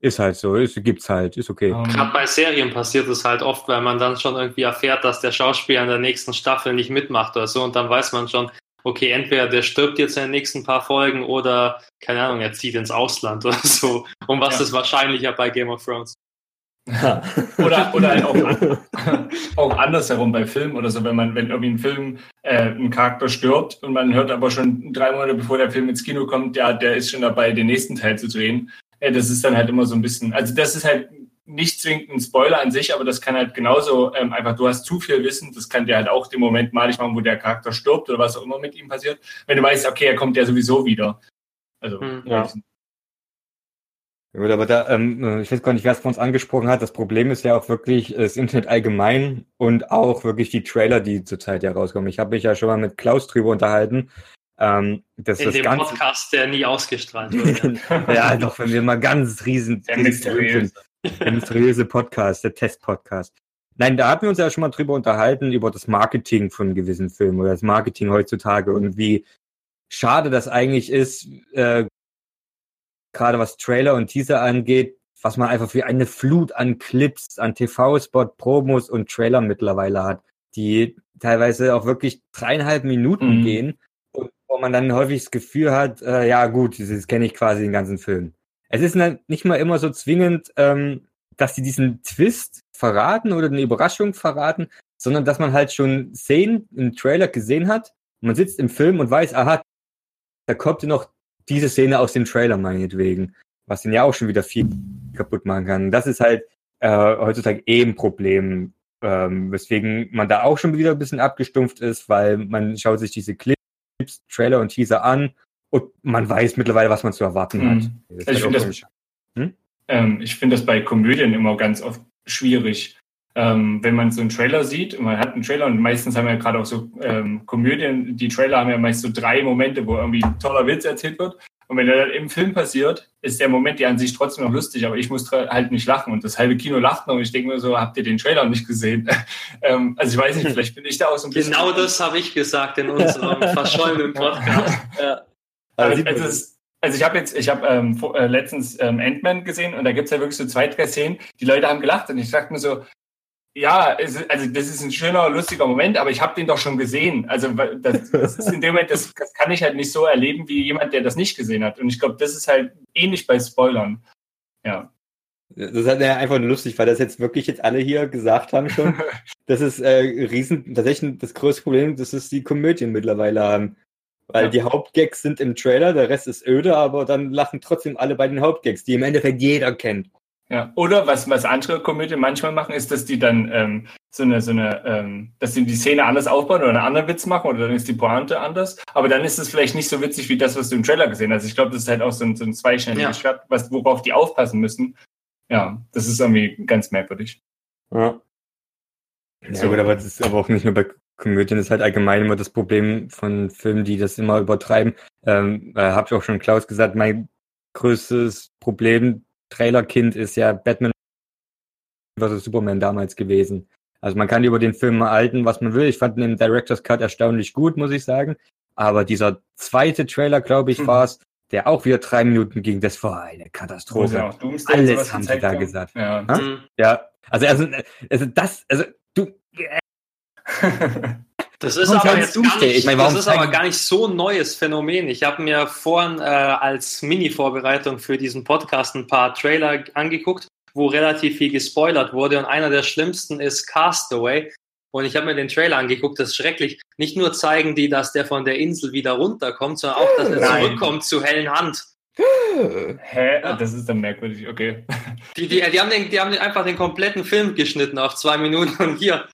ist halt so, ist, gibt's halt, ist okay.
Gerade bei Serien passiert es halt oft, weil man dann schon irgendwie erfährt, dass der Schauspieler in der nächsten Staffel nicht mitmacht oder so und dann weiß man schon, okay, entweder der stirbt jetzt in den nächsten paar Folgen oder, keine Ahnung, er zieht ins Ausland *laughs* oder so. Und was ja. ist wahrscheinlicher bei Game of Thrones? *laughs*
oder oder halt auch, *laughs* auch andersherum bei Filmen oder so, wenn man, wenn irgendwie ein Film äh, ein Charakter stirbt und man hört aber schon drei Monate bevor der Film ins Kino kommt, ja, der ist schon dabei, den nächsten Teil zu drehen. Äh, das ist dann halt immer so ein bisschen, also das ist halt nicht zwingend ein Spoiler an sich, aber das kann halt genauso ähm, einfach, du hast zu viel Wissen, das kann dir halt auch den Moment malig machen, wo der Charakter stirbt oder was auch immer mit ihm passiert. Wenn du weißt, okay, er kommt ja sowieso wieder. Also, hm, ja.
Gut, aber da, ähm, ich weiß gar nicht, wer es von uns angesprochen hat. Das Problem ist ja auch wirklich das Internet allgemein und auch wirklich die Trailer, die zurzeit ja rauskommen. Ich habe mich ja schon mal mit Klaus drüber unterhalten. Ähm,
das In das dem ganze... Podcast, der nie ausgestrahlt *laughs* wurde.
ja, doch, wenn wir mal ganz riesen...
Der mysteriöse.
Der mysteriöse Podcast, der Test-Podcast. Nein, da hatten wir uns ja schon mal drüber unterhalten, über das Marketing von gewissen Filmen oder das Marketing heutzutage und wie schade das eigentlich ist, äh, gerade was Trailer und Teaser angeht, was man einfach für eine Flut an Clips, an TV-Spot, Promos und Trailer mittlerweile hat, die teilweise auch wirklich dreieinhalb Minuten mhm. gehen und wo man dann häufig das Gefühl hat, äh, ja gut, das kenne ich quasi den ganzen Film. Es ist nicht mal immer so zwingend, ähm, dass sie diesen Twist verraten oder eine Überraschung verraten, sondern dass man halt schon Szenen im Trailer gesehen hat. Man sitzt im Film und weiß, aha, da kommt ja noch diese Szene aus dem Trailer meinetwegen, was den ja auch schon wieder viel kaputt machen kann. Das ist halt äh, heutzutage eh ein Problem, ähm, weswegen man da auch schon wieder ein bisschen abgestumpft ist, weil man schaut sich diese Clips, Trailer und Teaser an und man weiß mittlerweile, was man zu erwarten mhm. hat.
Das ich finde das, hm? ähm, find das bei Komödien immer ganz oft schwierig. Ähm, wenn man so einen Trailer sieht, man hat einen Trailer und meistens haben wir ja gerade auch so ähm, Komödien, die Trailer haben ja meist so drei Momente, wo irgendwie ein toller Witz erzählt wird. Und wenn der dann im Film passiert, ist der Moment ja an sich trotzdem noch lustig, aber ich muss halt nicht lachen und das halbe Kino lacht noch und ich denke mir so, habt ihr den Trailer nicht gesehen? *laughs* ähm, also ich weiß nicht, vielleicht bin ich da auch so ein
bisschen... Genau das habe ich gesagt in unserem *laughs* verschollenen Podcast. *laughs* ja.
Also, also, also ich habe jetzt, ich habe ähm, äh, letztens ähm, Ant-Man gesehen und da gibt's ja wirklich so zwei, drei Szenen, die Leute haben gelacht und ich dachte mir so, ja, es, also das ist ein schöner, lustiger Moment, aber ich habe den doch schon gesehen. Also das, das ist in dem Moment, das, das, kann ich halt nicht so erleben wie jemand, der das nicht gesehen hat. Und ich glaube, das ist halt ähnlich bei Spoilern. Ja.
Das ist halt einfach nur lustig, weil das jetzt wirklich jetzt alle hier gesagt haben schon. *laughs* das ist äh, riesen, tatsächlich das größte Problem, das ist die Komödien mittlerweile haben. Weil ja. die Hauptgags sind im Trailer, der Rest ist öde, aber dann lachen trotzdem alle bei den Hauptgags, die im Endeffekt jeder kennt.
Ja, oder was, was andere Komödien manchmal machen, ist, dass die dann ähm, so eine, so eine, ähm, dass sie die Szene anders aufbauen oder einen anderen Witz machen oder dann ist die Pointe anders. Aber dann ist es vielleicht nicht so witzig wie das, was du im Trailer gesehen hast. Ich glaube, das ist halt auch so ein, so ein zweischneidiges ja. Schwert, was, worauf die aufpassen müssen. Ja, das ist irgendwie ganz merkwürdig.
Ja. Ja gut, aber das ist aber auch nicht nur bei Komödien, ist halt allgemein immer das Problem von Filmen, die das immer übertreiben. Ähm, äh, Habe ich auch schon Klaus gesagt, mein größtes Problem Trailerkind ist ja Batman vs. Superman damals gewesen. Also man kann über den Film halten, was man will. Ich fand den Director's Cut erstaunlich gut, muss ich sagen. Aber dieser zweite Trailer, glaube ich, hm. war es, der auch wieder drei Minuten ging, das war eine Katastrophe. Ja Alles haben sie da haben. gesagt. Ja. Hm. ja. Also, also, also das, also du.
Das ist, aber, jetzt gar nicht, ich meine, das ist aber gar nicht so ein neues Phänomen. Ich habe mir vorhin äh, als Mini-Vorbereitung für diesen Podcast ein paar Trailer angeguckt, wo relativ viel gespoilert wurde. Und einer der schlimmsten ist Castaway. Und ich habe mir den Trailer angeguckt, das ist schrecklich. Nicht nur zeigen die, dass der von der Insel wieder runterkommt, sondern auch, dass er Nein. zurückkommt zu hellen Hand.
Hä? Ja. Das ist dann merkwürdig, okay.
Die, die, die, haben den, die haben einfach den kompletten Film geschnitten auf zwei Minuten und hier,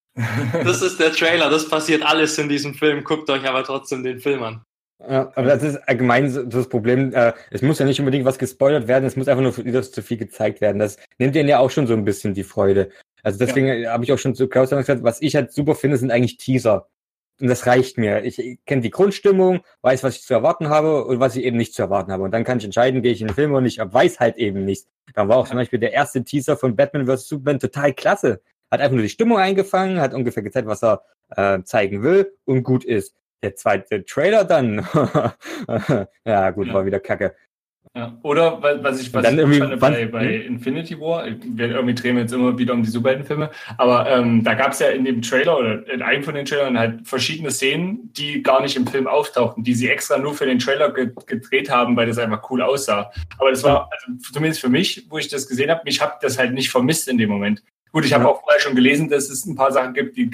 das ist der Trailer, das passiert alles in diesem Film. Guckt euch aber trotzdem den Film an.
Ja, aber das ist allgemein das Problem. Äh, es muss ja nicht unbedingt was gespoilert werden, es muss einfach nur wieder zu viel gezeigt werden. Das nimmt denen ja auch schon so ein bisschen die Freude. Also deswegen ja. habe ich auch schon zu Klaus gesagt, was ich halt super finde, sind eigentlich Teaser. Und das reicht mir. Ich kenne die Grundstimmung, weiß, was ich zu erwarten habe und was ich eben nicht zu erwarten habe. Und dann kann ich entscheiden, gehe ich in den Film oder nicht, aber weiß halt eben nichts. Da war auch zum Beispiel der erste Teaser von Batman vs. Superman total klasse hat einfach nur die Stimmung eingefangen, hat ungefähr gezeigt, was er äh, zeigen will und gut ist. Der zweite Trailer dann, *laughs* ja gut, ja. war wieder Kacke.
Ja. Oder was ich, was ich fand bei, bei Infinity War, wir irgendwie drehen wir jetzt immer wieder um die Superheldenfilme, aber ähm, da gab es ja in dem Trailer oder in einem von den Trailern halt verschiedene Szenen, die gar nicht im Film auftauchten, die sie extra nur für den Trailer ge gedreht haben, weil das einfach cool aussah. Aber das war, also zumindest für mich, wo ich das gesehen habe, mich habe das halt nicht vermisst in dem Moment. Gut, ich habe auch vorher schon gelesen, dass es ein paar Sachen gibt, die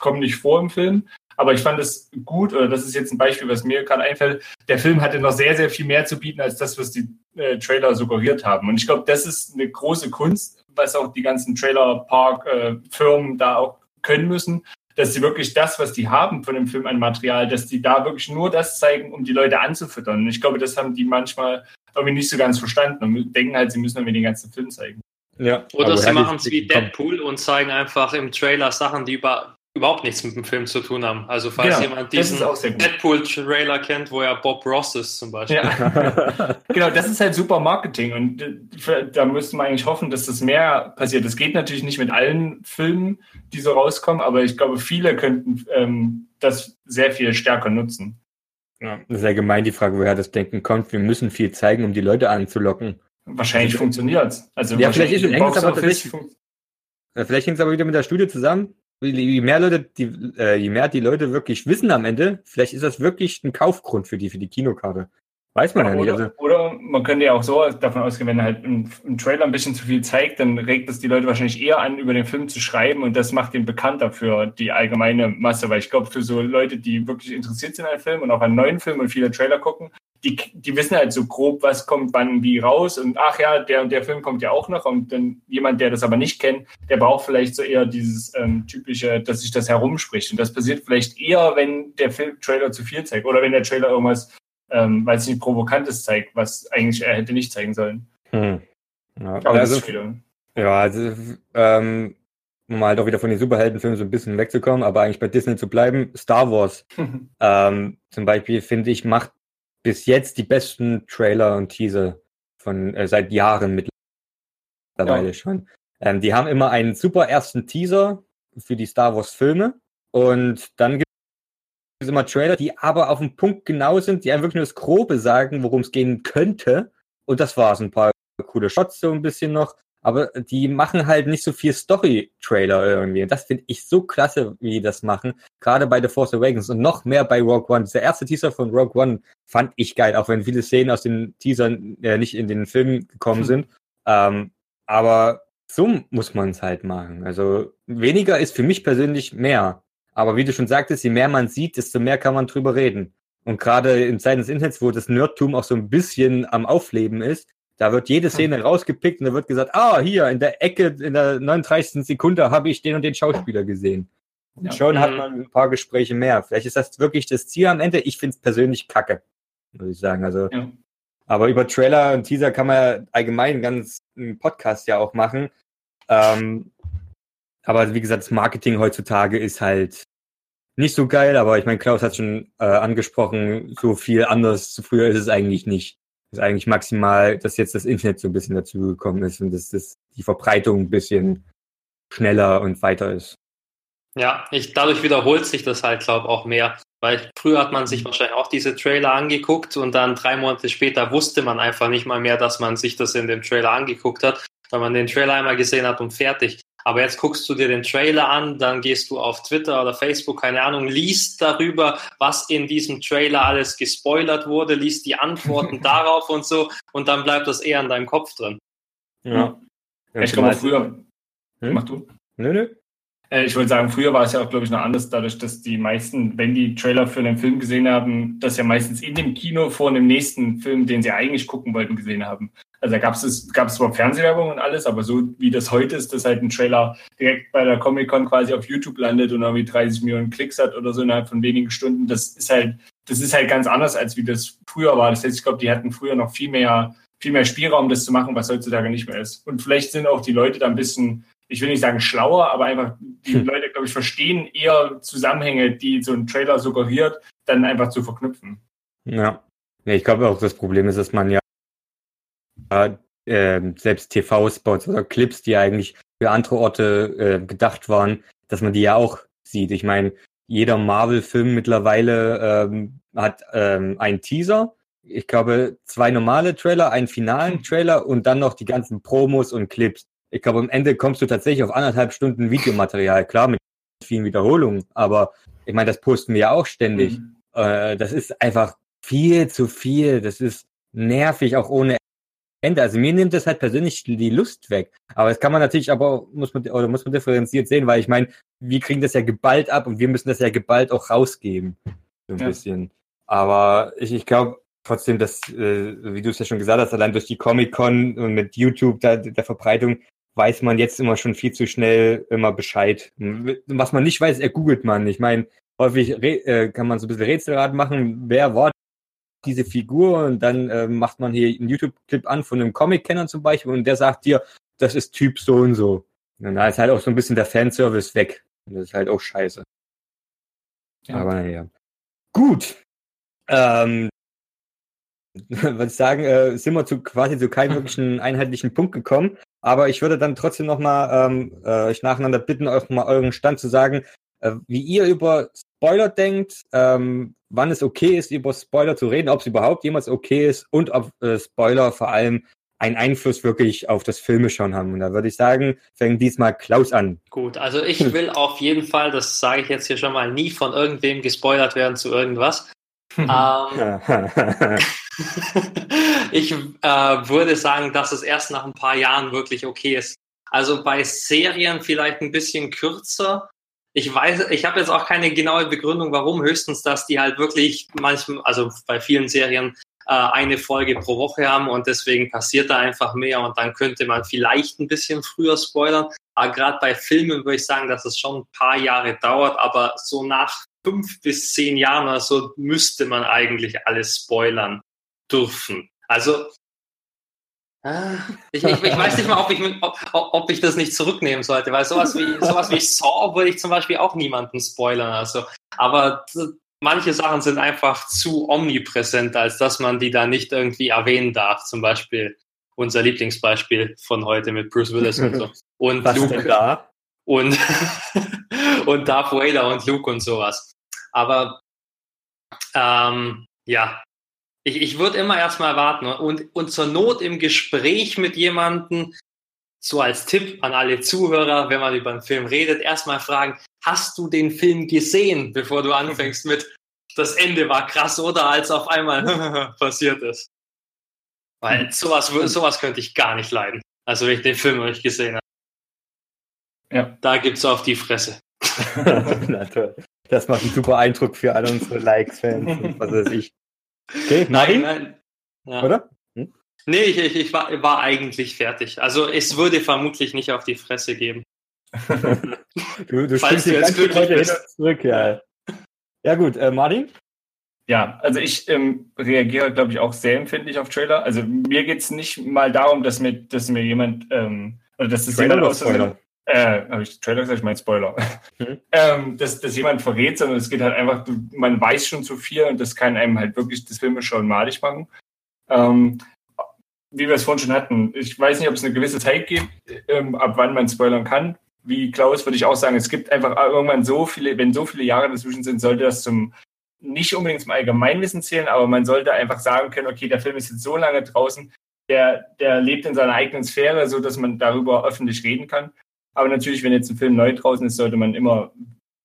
kommen nicht vor im Film. Aber ich fand es gut, oder das ist jetzt ein Beispiel, was mir gerade einfällt. Der Film hatte noch sehr, sehr viel mehr zu bieten, als das, was die äh, Trailer suggeriert haben. Und ich glaube, das ist eine große Kunst, was auch die ganzen Trailer-Park-Firmen äh, da auch können müssen, dass sie wirklich das, was die haben von dem Film an Material, dass die da wirklich nur das zeigen, um die Leute anzufüttern. Und ich glaube, das haben die manchmal irgendwie nicht so ganz verstanden und denken halt, sie müssen irgendwie den ganzen Film zeigen.
Ja. Oder sie machen es wie Deadpool und zeigen einfach im Trailer Sachen, die über überhaupt nichts mit dem Film zu tun haben. Also falls genau, jemand diesen Deadpool-Trailer kennt, wo ja Bob Ross ist zum Beispiel.
Ja. *laughs* genau, das ist halt super Marketing und äh, da müsste man eigentlich hoffen, dass das mehr passiert. Das geht natürlich nicht mit allen Filmen, die so rauskommen, aber ich glaube, viele könnten ähm, das sehr viel stärker nutzen.
Ja, das ist allgemein die Frage, woher das Denken kommt. Wir müssen viel zeigen, um die Leute anzulocken.
Wahrscheinlich also, funktioniert es.
Also ja, vielleicht ist es aber vielleicht, vielleicht hängt es aber wieder mit der Studie zusammen je mehr Leute, die, äh, je mehr die Leute wirklich wissen am Ende, vielleicht ist das wirklich ein Kaufgrund für die, für die Kinokarte. Weiß man ja, ja nicht.
Oder, also, oder man könnte ja auch so davon ausgehen, wenn halt im, im, Trailer ein bisschen zu viel zeigt, dann regt es die Leute wahrscheinlich eher an, über den Film zu schreiben und das macht ihn bekannter für die allgemeine Masse, weil ich glaube, für so Leute, die wirklich interessiert sind an einem Film und auch an neuen Filmen und viele Trailer gucken, die, die wissen halt so grob, was kommt wann wie raus und ach ja, der und der Film kommt ja auch noch und dann jemand, der das aber nicht kennt, der braucht vielleicht so eher dieses ähm, typische, dass sich das herumspricht und das passiert vielleicht eher, wenn der Film Trailer zu viel zeigt oder wenn der Trailer irgendwas, ähm, weil es nicht provokantes zeigt, was eigentlich er hätte nicht zeigen sollen. Hm.
Ja, aber also, ja, also ähm, um halt auch wieder von den Superheldenfilmen so ein bisschen wegzukommen, aber eigentlich bei Disney zu bleiben, Star Wars *laughs* ähm, zum Beispiel, finde ich, macht bis jetzt die besten Trailer und Teaser von äh, seit Jahren mittlerweile ja. schon. Ähm, die haben immer einen super ersten Teaser für die Star Wars Filme und dann gibt es immer Trailer, die aber auf den Punkt genau sind, die einem wirklich nur das Grobe sagen, worum es gehen könnte. Und das war's. Ein paar coole Shots so ein bisschen noch aber die machen halt nicht so viel Story-Trailer irgendwie. Und das finde ich so klasse, wie die das machen. Gerade bei The Force Awakens und noch mehr bei Rogue One. Der erste Teaser von Rogue One fand ich geil, auch wenn viele Szenen aus den Teasern äh, nicht in den Film gekommen hm. sind. Ähm, aber so muss man es halt machen. Also weniger ist für mich persönlich mehr. Aber wie du schon sagtest, je mehr man sieht, desto mehr kann man drüber reden. Und gerade in Zeiten des Internets, wo das Nerdtum auch so ein bisschen am Aufleben ist, da wird jede Szene rausgepickt und da wird gesagt, ah, hier in der Ecke, in der 39. Sekunde habe ich den und den Schauspieler gesehen. Und ja. schon hat mhm. man ein paar Gespräche mehr. Vielleicht ist das wirklich das Ziel am Ende. Ich finde es persönlich kacke, muss ich sagen. Also, ja. aber über Trailer und Teaser kann man ja allgemein ganz einen Podcast ja auch machen. Ähm, aber wie gesagt, das Marketing heutzutage ist halt nicht so geil, aber ich meine, Klaus hat schon äh, angesprochen, so viel anders zu früher ist es eigentlich nicht ist eigentlich maximal, dass jetzt das Internet so ein bisschen dazu gekommen ist und dass das, die Verbreitung ein bisschen schneller und weiter ist.
Ja, ich, dadurch wiederholt sich das halt, glaube ich, auch mehr. Weil früher hat man sich wahrscheinlich auch diese Trailer angeguckt und dann drei Monate später wusste man einfach nicht mal mehr, dass man sich das in dem Trailer angeguckt hat, weil man den Trailer einmal gesehen hat und fertig. Aber jetzt guckst du dir den Trailer an, dann gehst du auf Twitter oder Facebook, keine Ahnung, liest darüber, was in diesem Trailer alles gespoilert wurde, liest die Antworten *laughs* darauf und so und dann bleibt das eher in deinem Kopf drin.
Ja. ja ich glaube, früher. Hm? Mach du. Nö, nö. Äh, ich wollte sagen, früher war es ja auch, glaube ich, noch anders, dadurch, dass die meisten, wenn die Trailer für einen Film gesehen haben, das ja meistens in dem Kino vor dem nächsten Film, den sie eigentlich gucken wollten, gesehen haben. Also da gab es gab es zwar Fernsehwerbung und alles, aber so wie das heute ist, dass halt ein Trailer direkt bei der Comic-Con quasi auf YouTube landet und irgendwie 30 Millionen Klicks hat oder so innerhalb von wenigen Stunden, das ist halt, das ist halt ganz anders, als wie das früher war. Das heißt, ich glaube, die hatten früher noch viel mehr, viel mehr Spielraum, das zu machen, was heutzutage nicht mehr ist. Und vielleicht sind auch die Leute da ein bisschen, ich will nicht sagen schlauer, aber einfach die hm. Leute, glaube ich, verstehen eher Zusammenhänge, die so ein Trailer suggeriert, dann einfach zu verknüpfen.
Ja. ja ich glaube auch, das Problem ist, dass man ja äh, selbst TV-Spots oder Clips, die eigentlich für andere Orte äh, gedacht waren, dass man die ja auch sieht. Ich meine, jeder Marvel-Film mittlerweile ähm, hat ähm, einen Teaser. Ich glaube, zwei normale Trailer, einen finalen Trailer und dann noch die ganzen Promos und Clips. Ich glaube, am Ende kommst du tatsächlich auf anderthalb Stunden Videomaterial. Klar, mit vielen Wiederholungen, aber ich meine, das posten wir ja auch ständig. Mhm. Äh, das ist einfach viel zu viel. Das ist nervig, auch ohne Ende. Also mir nimmt das halt persönlich die Lust weg. Aber das kann man natürlich aber, muss man, oder muss man differenziert sehen, weil ich meine, wir kriegen das ja geballt ab und wir müssen das ja geballt auch rausgeben. So ein ja. bisschen. Aber ich, ich glaube trotzdem, dass, äh, wie du es ja schon gesagt hast, allein durch die Comic-Con und mit YouTube da, der Verbreitung weiß man jetzt immer schon viel zu schnell immer Bescheid. Was man nicht weiß, ergoogelt man. Ich meine, häufig äh, kann man so ein bisschen Rätselrat machen, wer war diese Figur und dann äh, macht man hier einen YouTube-Clip an von einem Comic-Kenner zum Beispiel und der sagt dir, das ist Typ so und so. Und da ist halt auch so ein bisschen der Fanservice weg. Und das ist halt auch scheiße. Ja. Aber naja. Gut. Ähm, *laughs* würde ich sagen, äh, sind wir zu quasi zu keinem *laughs* wirklichen einheitlichen Punkt gekommen. Aber ich würde dann trotzdem nochmal ähm, äh, euch nacheinander bitten, euch mal euren Stand zu sagen, äh, wie ihr über Spoiler denkt, ähm, wann es okay ist, über Spoiler zu reden, ob es überhaupt jemals okay ist und ob äh, Spoiler vor allem einen Einfluss wirklich auf das Filmeschauen haben. Und da würde ich sagen, fängt diesmal Klaus an.
Gut, also ich will *laughs* auf jeden Fall, das sage ich jetzt hier schon mal, nie von irgendwem gespoilert werden zu irgendwas. ähm, *laughs* *laughs* ich äh, würde sagen, dass es erst nach ein paar Jahren wirklich okay ist. Also bei Serien vielleicht ein bisschen kürzer, ich weiß, ich habe jetzt auch keine genaue Begründung, warum. Höchstens, dass die halt wirklich manchmal, also bei vielen Serien äh, eine Folge pro Woche haben und deswegen passiert da einfach mehr und dann könnte man vielleicht ein bisschen früher spoilern. Aber gerade bei Filmen würde ich sagen, dass es schon ein paar Jahre dauert, aber so nach fünf bis zehn Jahren oder so müsste man eigentlich alles spoilern dürfen. Also ich, ich, ich, weiß nicht mal, ob ich, ob, ob ich das nicht zurücknehmen sollte, weil sowas wie, sowas wie Saw würde ich zum Beispiel auch niemanden spoilern. Also, aber manche Sachen sind einfach zu omnipräsent, als dass man die da nicht irgendwie erwähnen darf. Zum Beispiel unser Lieblingsbeispiel von heute mit Bruce Willis und so. Und
Was Luke. da?
Und, *laughs* und Darth Vader und Luke und sowas. Aber ähm, ja, ich, ich würde immer erstmal warten und, und zur Not im Gespräch mit jemandem, so als Tipp an alle Zuhörer, wenn man über einen Film redet, erstmal fragen, hast du den Film gesehen, bevor du anfängst mit, das Ende war krass oder als auf einmal *laughs* passiert ist. Weil sowas, sowas könnte ich gar nicht leiden. Also wenn ich den Film noch nicht gesehen habe. Ja. Da gibt's auf die Fresse. *laughs*
Na toll. Das macht einen super Eindruck für alle unsere Likes-Fans. Was weiß ich.
Okay, nein, nein. Ja. Oder? Hm? Nee, ich, ich, ich war, war, eigentlich fertig. Also es würde vermutlich nicht auf die Fresse geben. *laughs*
du du Falls du jetzt glücklich bist. Zurück, ja. ja gut, äh, Martin?
Ja, also ich ähm, reagiere, glaube ich, auch sehr empfindlich auf Trailer. Also mir geht es nicht mal darum, dass mir, dass mir jemand, ähm, oder dass das Trailer jemand aus äh, habe ich Trailer gesagt? Ich meine Spoiler. Mhm. *laughs* ähm, dass, dass jemand verrät, sondern es geht halt einfach, man weiß schon zu viel und das kann einem halt wirklich das Filme schon malig machen. Ähm, wie wir es vorhin schon hatten, ich weiß nicht, ob es eine gewisse Zeit gibt, ähm, ab wann man spoilern kann. Wie Klaus würde ich auch sagen, es gibt einfach irgendwann so viele, wenn so viele Jahre dazwischen sind, sollte das zum nicht unbedingt zum Allgemeinwissen zählen, aber man sollte einfach sagen können, okay, der Film ist jetzt so lange draußen, der, der lebt in seiner eigenen Sphäre, so dass man darüber öffentlich reden kann. Aber natürlich, wenn jetzt ein Film neu draußen ist, sollte man immer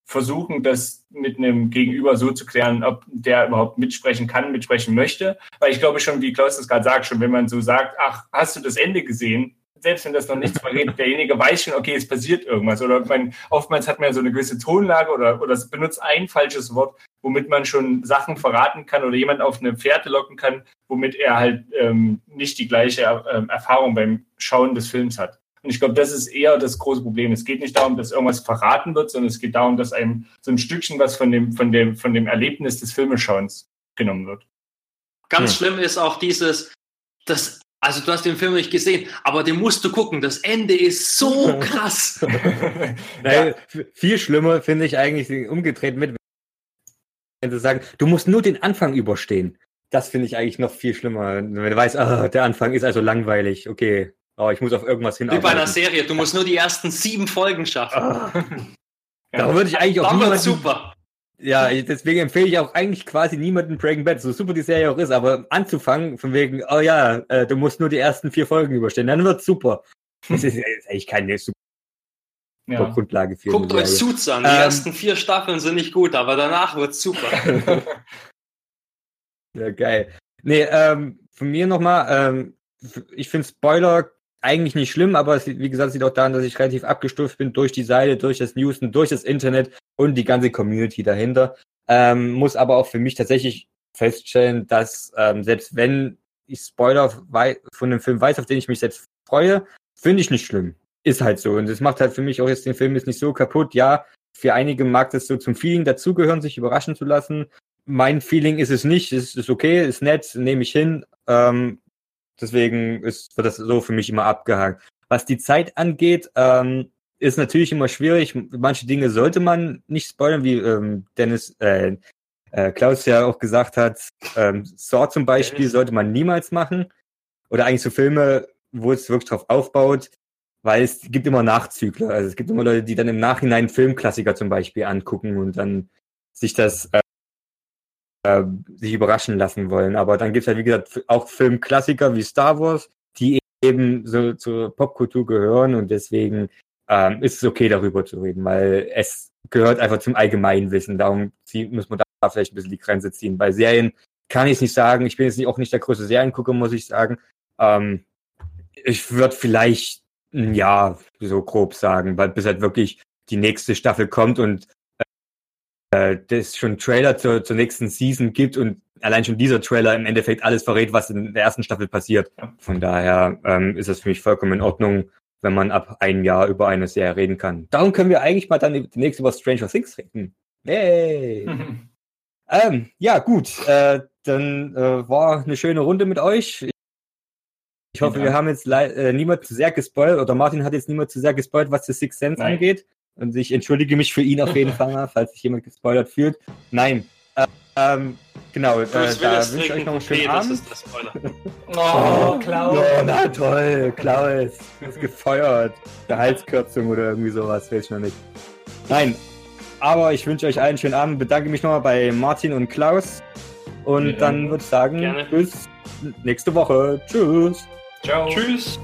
versuchen, das mit einem Gegenüber so zu klären, ob der überhaupt mitsprechen kann, mitsprechen möchte. Weil ich glaube schon, wie Klaus das gerade sagt, schon wenn man so sagt, ach, hast du das Ende gesehen? Selbst wenn das noch nichts verrät, derjenige weiß schon, okay, es passiert irgendwas. Oder man, oftmals hat man ja so eine gewisse Tonlage oder, oder es benutzt ein falsches Wort, womit man schon Sachen verraten kann oder jemand auf eine Fährte locken kann, womit er halt ähm, nicht die gleiche äh, Erfahrung beim Schauen des Films hat. Und ich glaube, das ist eher das große Problem. Es geht nicht darum, dass irgendwas verraten wird, sondern es geht darum, dass einem so ein Stückchen was von dem, von dem, von dem Erlebnis des Filmeschauens genommen wird.
Ganz hm. schlimm ist auch dieses, das, also du hast den Film nicht gesehen, aber den musst du gucken. Das Ende ist so *laughs* krass. *laughs*
ja. Viel schlimmer finde ich eigentlich umgedreht mit, wenn sie sagen, du musst nur den Anfang überstehen. Das finde ich eigentlich noch viel schlimmer, wenn du weißt, oh, der Anfang ist also langweilig. Okay, Oh, ich muss auf irgendwas
hinarbeiten. Wie bei einer Serie, du musst nur die ersten sieben Folgen schaffen. Ah. *laughs*
da würde ich eigentlich auch
niemanden, super.
Ja, deswegen empfehle ich auch eigentlich quasi niemanden Breaking Bad, so super die Serie auch ist, aber anzufangen von wegen, oh ja, äh, du musst nur die ersten vier Folgen überstehen, dann wird's super. *laughs* Das ist, ist eigentlich keine super ja. Grundlage für
Guckt euch Suits an, die ähm, ersten vier Staffeln sind nicht gut, aber danach wird's super. *laughs*
ja, geil. Nee, ähm, von mir nochmal, ähm, ich finde Spoiler eigentlich nicht schlimm, aber es, wie gesagt, sieht auch daran, dass ich relativ abgestuft bin durch die Seite, durch das News und durch das Internet und die ganze Community dahinter. Ähm, muss aber auch für mich tatsächlich feststellen, dass ähm, selbst wenn ich Spoiler von dem Film weiß, auf den ich mich selbst freue, finde ich nicht schlimm. Ist halt so. Und das macht halt für mich auch jetzt den Film ist nicht so kaputt. Ja, für einige mag das so zum Feeling dazugehören, sich überraschen zu lassen. mein Feeling ist es nicht. Es ist okay, ist nett, nehme ich hin. Ähm, deswegen ist, wird das so für mich immer abgehakt. Was die Zeit angeht, ähm, ist natürlich immer schwierig. Manche Dinge sollte man nicht spoilern, wie ähm, Dennis, äh, äh, Klaus ja auch gesagt hat. Ähm, Saw zum Beispiel sollte man niemals machen. Oder eigentlich so Filme, wo es wirklich drauf aufbaut, weil es gibt immer Nachzügler. Also es gibt immer Leute, die dann im Nachhinein Filmklassiker zum Beispiel angucken und dann sich das äh, sich überraschen lassen wollen. Aber dann gibt es halt, wie gesagt, auch Filmklassiker wie Star Wars, die eben so zur Popkultur gehören und deswegen ähm, ist es okay, darüber zu reden, weil es gehört einfach zum Allgemeinwissen. Darum muss man da vielleicht ein bisschen die Grenze ziehen. Bei Serien kann ich es nicht sagen. Ich bin jetzt auch nicht der größte Seriengucker, muss ich sagen. Ähm, ich würde vielleicht ein Jahr so grob sagen, weil bis halt wirklich die nächste Staffel kommt und äh, das schon Trailer zur, zur nächsten Season gibt und allein schon dieser Trailer im Endeffekt alles verrät, was in der ersten Staffel passiert. Von daher ähm, ist das für mich vollkommen in Ordnung, wenn man ab einem Jahr über eine Serie reden kann. Darum können wir eigentlich mal dann demnächst über Stranger Things reden. Hey! *laughs* ähm, ja, gut. Äh, dann äh, war eine schöne Runde mit euch. Ich hoffe, ja. wir haben jetzt äh, niemand zu sehr gespoilt oder Martin hat jetzt niemand zu sehr gespoilt, was The Sixth Sense Nein. angeht. Und ich entschuldige mich für ihn auf jeden *laughs* Fall mal, falls sich jemand gespoilert fühlt. Nein. Äh, ähm, genau, äh, da wünsche ich euch noch einen schönen Abend. Das ist der Spoiler. *laughs* oh, Klaus. Oh, na toll, Klaus. Du bist gefeuert. Gehaltskürzung oder irgendwie sowas, weiß ich noch nicht. Nein, aber ich wünsche euch allen einen schönen Abend. Bedanke mich nochmal bei Martin und Klaus. Und ja. dann würde ich sagen, Gerne. bis nächste Woche. Tschüss.
Ciao. Tschüss.